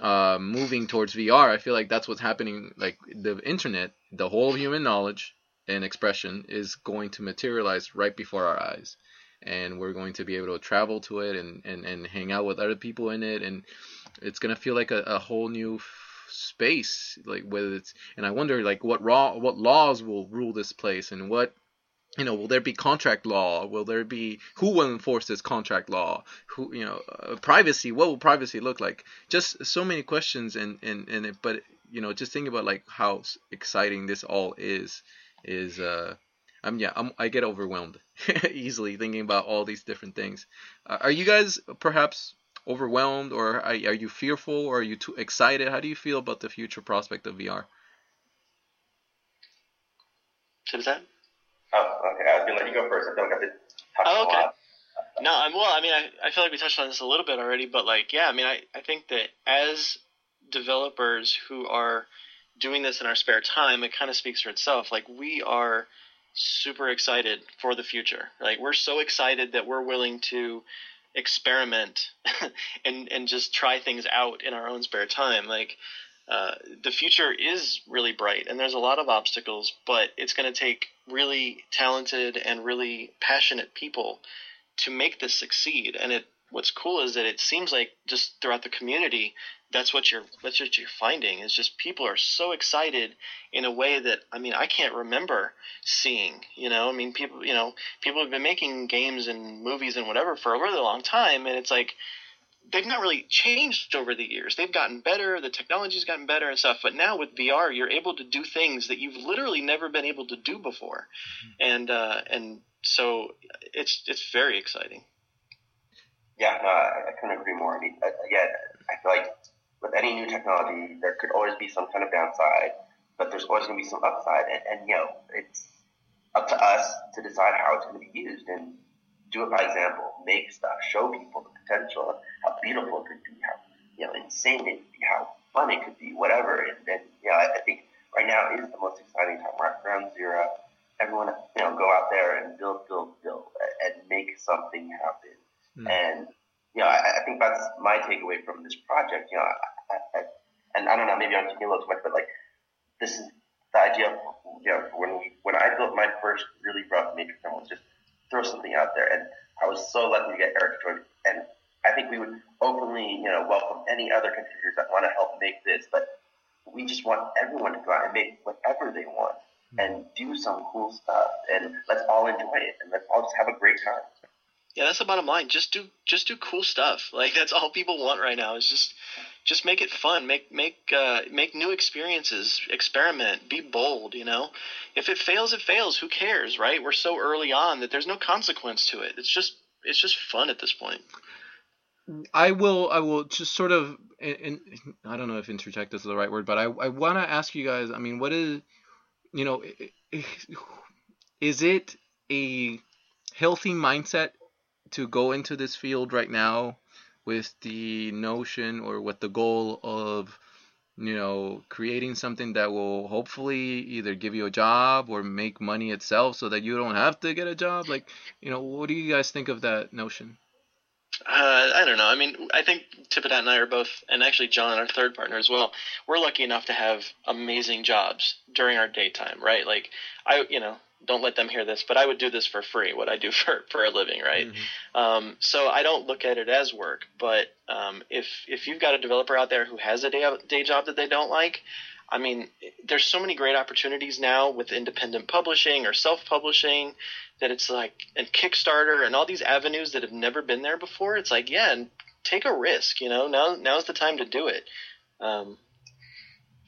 uh, moving towards VR. I feel like that's what's happening. Like the internet, the whole human knowledge and expression is going to materialize right before our eyes. And we're going to be able to travel to it and, and, and hang out with other people in it. And it's to feel like a, a whole new space like whether it's and i wonder like what raw what laws will rule this place and what you know, will there be contract law? Will there be who will enforce this contract law? Who, you know, uh, privacy? What will privacy look like? Just so many questions, and and and it, but you know, just think about like how exciting this all is. Is uh, I'm yeah, I'm, I get overwhelmed easily thinking about all these different things. Uh, are you guys perhaps overwhelmed, or are, are you fearful, or are you too excited? How do you feel about the future prospect of VR? Is that? Okay. I was gonna let you go first. I feel like I've been talking Oh, okay. a lot. No, I'm well. I mean, I, I feel like we touched on this a little bit already, but like, yeah, I mean, I, I think that as developers who are doing this in our spare time, it kind of speaks for itself. Like, we are super excited for the future. Like, we're so excited that we're willing to experiment and and just try things out in our own spare time. Like, uh, the future is really bright, and there's a lot of obstacles, but it's going to take really talented and really passionate people to make this succeed. And it what's cool is that it seems like just throughout the community, that's what you're that's what you're finding is just people are so excited in a way that I mean I can't remember seeing. You know, I mean people you know people have been making games and movies and whatever for a really long time, and it's like they've not really changed over the years. They've gotten better, the technology's gotten better and stuff, but now with VR, you're able to do things that you've literally never been able to do before, and uh, and so it's it's very exciting. Yeah, no, I, I couldn't agree more. I mean, uh, again, I feel like with any new technology, there could always be some kind of downside, but there's always going to be some upside. And, and, you know, it's up to us to decide how it's going to be used and do it by example. Make stuff, show people the potential, how beautiful it could be, how you know insane it could be, how fun it could be, whatever. And, and you know, I, I think right now is the most exciting time. We're at ground zero. Everyone, you know, go out there and build, build, build, and make something happen. Mm. And you know, I, I think that's my takeaway from this project. You know, I, I, and I don't know, maybe I'm taking a little too much, but like this is the idea of you know when we when I built my first really rough matrix demo was just throw something out there, and I was so lucky to get Eric to join. And I think we would openly, you know, welcome any other contributors that want to help make this, but we just want everyone to go out and make whatever they want and do some cool stuff, and let's all enjoy it, and let's all just have a great time. Yeah, that's the bottom line. Just do just do cool stuff. Like that's all people want right now. Is just just make it fun. Make make uh, make new experiences. Experiment. Be bold. You know, if it fails, it fails. Who cares, right? We're so early on that there's no consequence to it. It's just it's just fun at this point. I will I will just sort of and, I don't know if interject is the right word, but I I want to ask you guys. I mean, what is you know, is it a healthy mindset to go into this field right now with the notion or with the goal of you know creating something that will hopefully either give you a job or make money itself so that you don't have to get a job like you know what do you guys think of that notion Uh, I don't know. I mean, I think Tipatat and I are both, and actually John, our third partner as well. We're lucky enough to have amazing jobs during our daytime, right? Like I, you know, don't let them hear this, but I would do this for free. What I do for for a living, right? Mhm. Um, so I don't look at it as work. But um, if if you've got a developer out there who has a day day job that they don't like, I mean, there's so many great opportunities now with independent publishing or self publishing that it's like and Kickstarter and all these avenues that have never been there before. It's like, yeah, and take a risk. You know, now now's the time to do it. Um,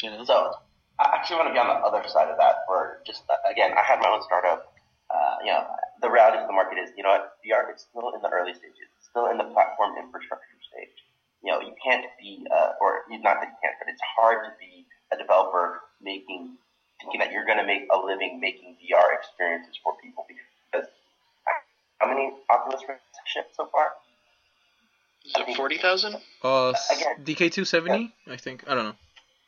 you know, So I actually want to be on the other side of that. For just again, I had my own startup. Uh, you know, the reality of the market is, you know, what, VR is still in the early stages, it's still in the platform infrastructure stage. You know, you can't be, uh, or not that you can't, but it's hard to be a developer making, thinking that you're going to make a living making VR experiences for people. Because how many Oculus Rift shipped so far? is it forty thousand? uh Again. DK270 I think I don't know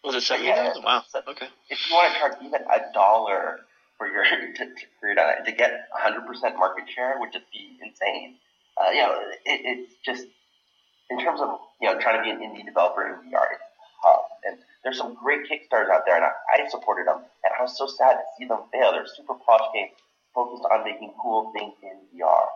Was it seventy Yeah. thousand? Wow. Okay. if you want to charge even a dollar for your to, to, for your data, to get 100% market share would just be insane. Uh, you know, it, it's just in terms of you know trying to be an indie developer in VR, it's tough. And there's some great Kickstarters out there, and I, I supported them. And I was so sad to see them fail. They're super posh games focused on making cool things in VR.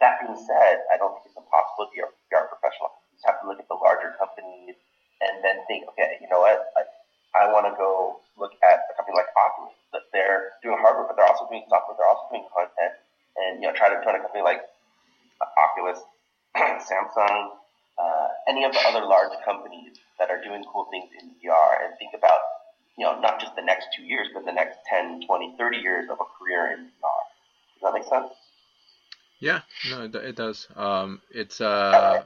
That being said, I don't think it's impossible to be a VR professional. You just have to look at the larger companies and then think, okay, you know what? Like, I want to go look at a company like Oculus. That they're doing hardware, but they're also doing software. They're also doing content, and you know, try to join a company like Oculus, Samsung, uh, any of the other large companies that are doing cool things in VR and think about, you know, not just the next two years, but the next 10, 20, 30 years of a career in VR. Does that make sense? Yeah, no, it, it does. Um, it's uh.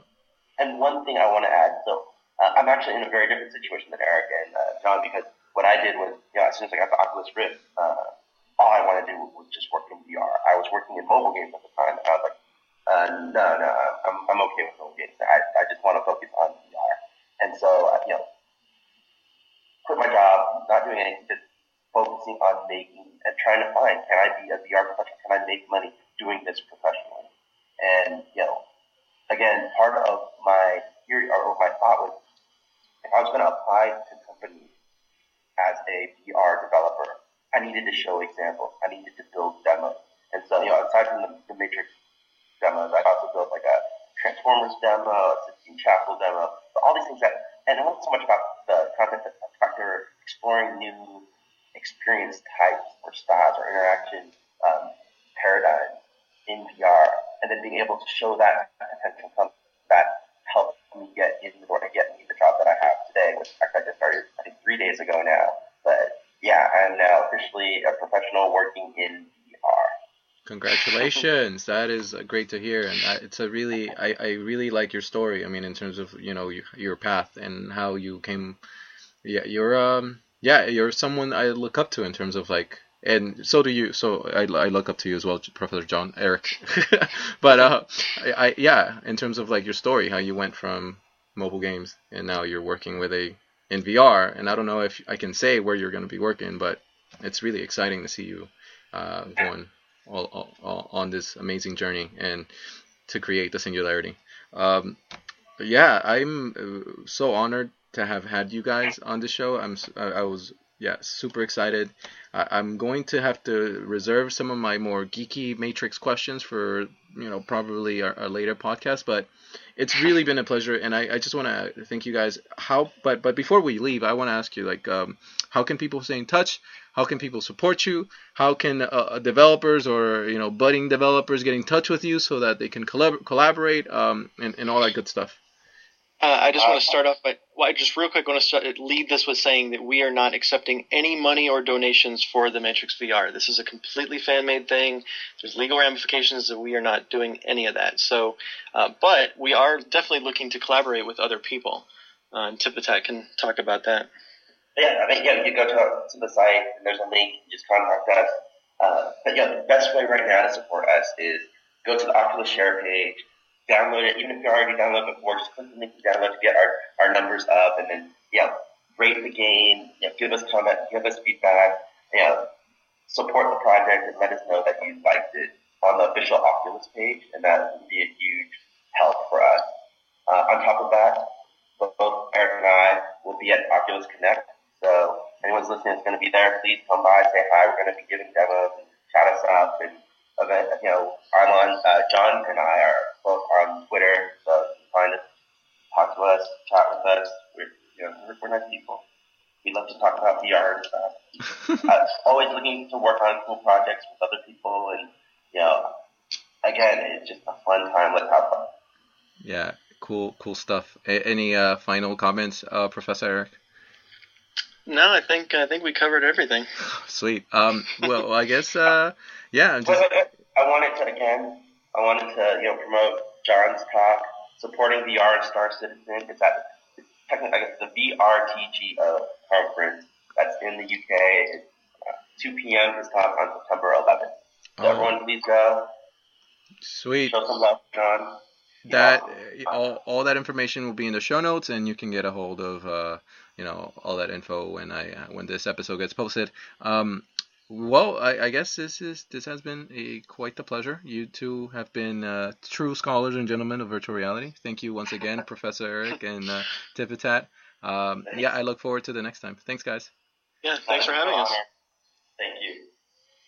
And one thing I want to add, so uh, I'm actually in a very different situation than Eric and uh, John because what I did was, you know, as soon as I got the Oculus Rift, uh, all I wanted to do was just work in VR. I was working in mobile games at the time, and I was like, uh, no, no, I'm, I'm okay with mobile games. I, I just want to focus on VR. And so, uh, you know, quit my job, not doing anything, just focusing on making and trying to find, can I be a VR professional? Can I make money doing this professionally? And, you know, again, part of my theory or my thought was if I was going to apply to companies as a VR developer, I needed to show examples. I needed to build demos. And so, you know, aside from the, the Matrix demos, I also built like a Transformers demo, a Sistine Chapel demo, all these things that, and it wasn't so much about the content factor, exploring new experience types or styles or interaction um, paradigms in VR, and then being able to show that potential that helped me get in the door to get me the job that I have today, which actually I just started, I think, three days ago now. But yeah, I'm now officially a professional working in. Congratulations! that is uh, great to hear, and it's a really, I, I really like your story. I mean, in terms of you know your, your path and how you came. Yeah, you're um, yeah, you're someone I look up to in terms of like, and so do you. So I, I look up to you as well, Professor John Eric. but uh, I, I yeah, in terms of like your story, how you went from mobile games and now you're working with a in VR, and I don't know if I can say where you're going to be working, but it's really exciting to see you uh, going all, all, all, on this amazing journey and to create the singularity. Um, yeah, I'm uh, so honored to have had you guys on the show. I'm I was yeah super excited. I, am going to have to reserve some of my more geeky Matrix questions for you know probably a, later podcast, but it's really been a pleasure, and I, I just want to thank you guys. How, but but before we leave, I want to ask you like, um, how can people stay in touch? How can people support you? How can uh, uh, developers or you know budding developers get in touch with you so that they can collab- collaborate um, and, and all that good stuff? Uh, I just want to start off by, well, I just real quick want to start, lead this with saying that we are not accepting any money or donations for the Matrix VR. This is a completely fan made thing. There's legal ramifications that we are not doing any of that. So, uh, but we are definitely looking to collaborate with other people. Uh, and Tipatat can talk about that. Yeah, I mean, yeah, you go to, to the site and there's a link, you just contact us. Uh, but yeah, the best way right now to support us is go to the Oculus Share page download it, even if you already downloaded before, just click the link to download to get our, our numbers up, and then, yeah, rate the game, yeah, give us comment, give us feedback, yeah, support the project, and let us know that you liked it on the official Oculus page, and that would be a huge help for us. Uh, on top of that, both Eric and I will be at Oculus Connect, so anyone's listening is going to be there. Please come by, say hi. We're going to be giving demos and shout us out and event. You know, I'm on. Uh, John and I are both on Twitter, so find us, talk to us, chat with us. We're you know we're, we're nice people. We love to talk about VR and stuff. uh, always looking to work on cool projects with other people, and you know, again, it's just a fun time. Let's have fun. Yeah, cool, cool stuff. A- any uh, final comments, uh, Professor Eric? No, I think I think we covered everything. Sweet. Um, well, I guess uh, yeah. Just... I wanted to again. I wanted to you know promote John's talk supporting VR and Star Citizen. It's at technically I guess the VRTGO conference that's in the UK. It's uh, 2 p.m. his talk on September 11th. So oh. everyone, please go. Sweet. Show some love, John. That all, all that information will be in the show notes, and you can get a hold of uh, you know all that info when I uh, when this episode gets posted. Um, well, I, I, guess this is this has been a quite the pleasure. You two have been uh, true scholars and gentlemen of virtual reality. Thank you once again, Professor Eric and uh, Tipatat. Um, yeah, I look forward to the next time. Thanks, guys. Yeah, thanks for having us. Thank you.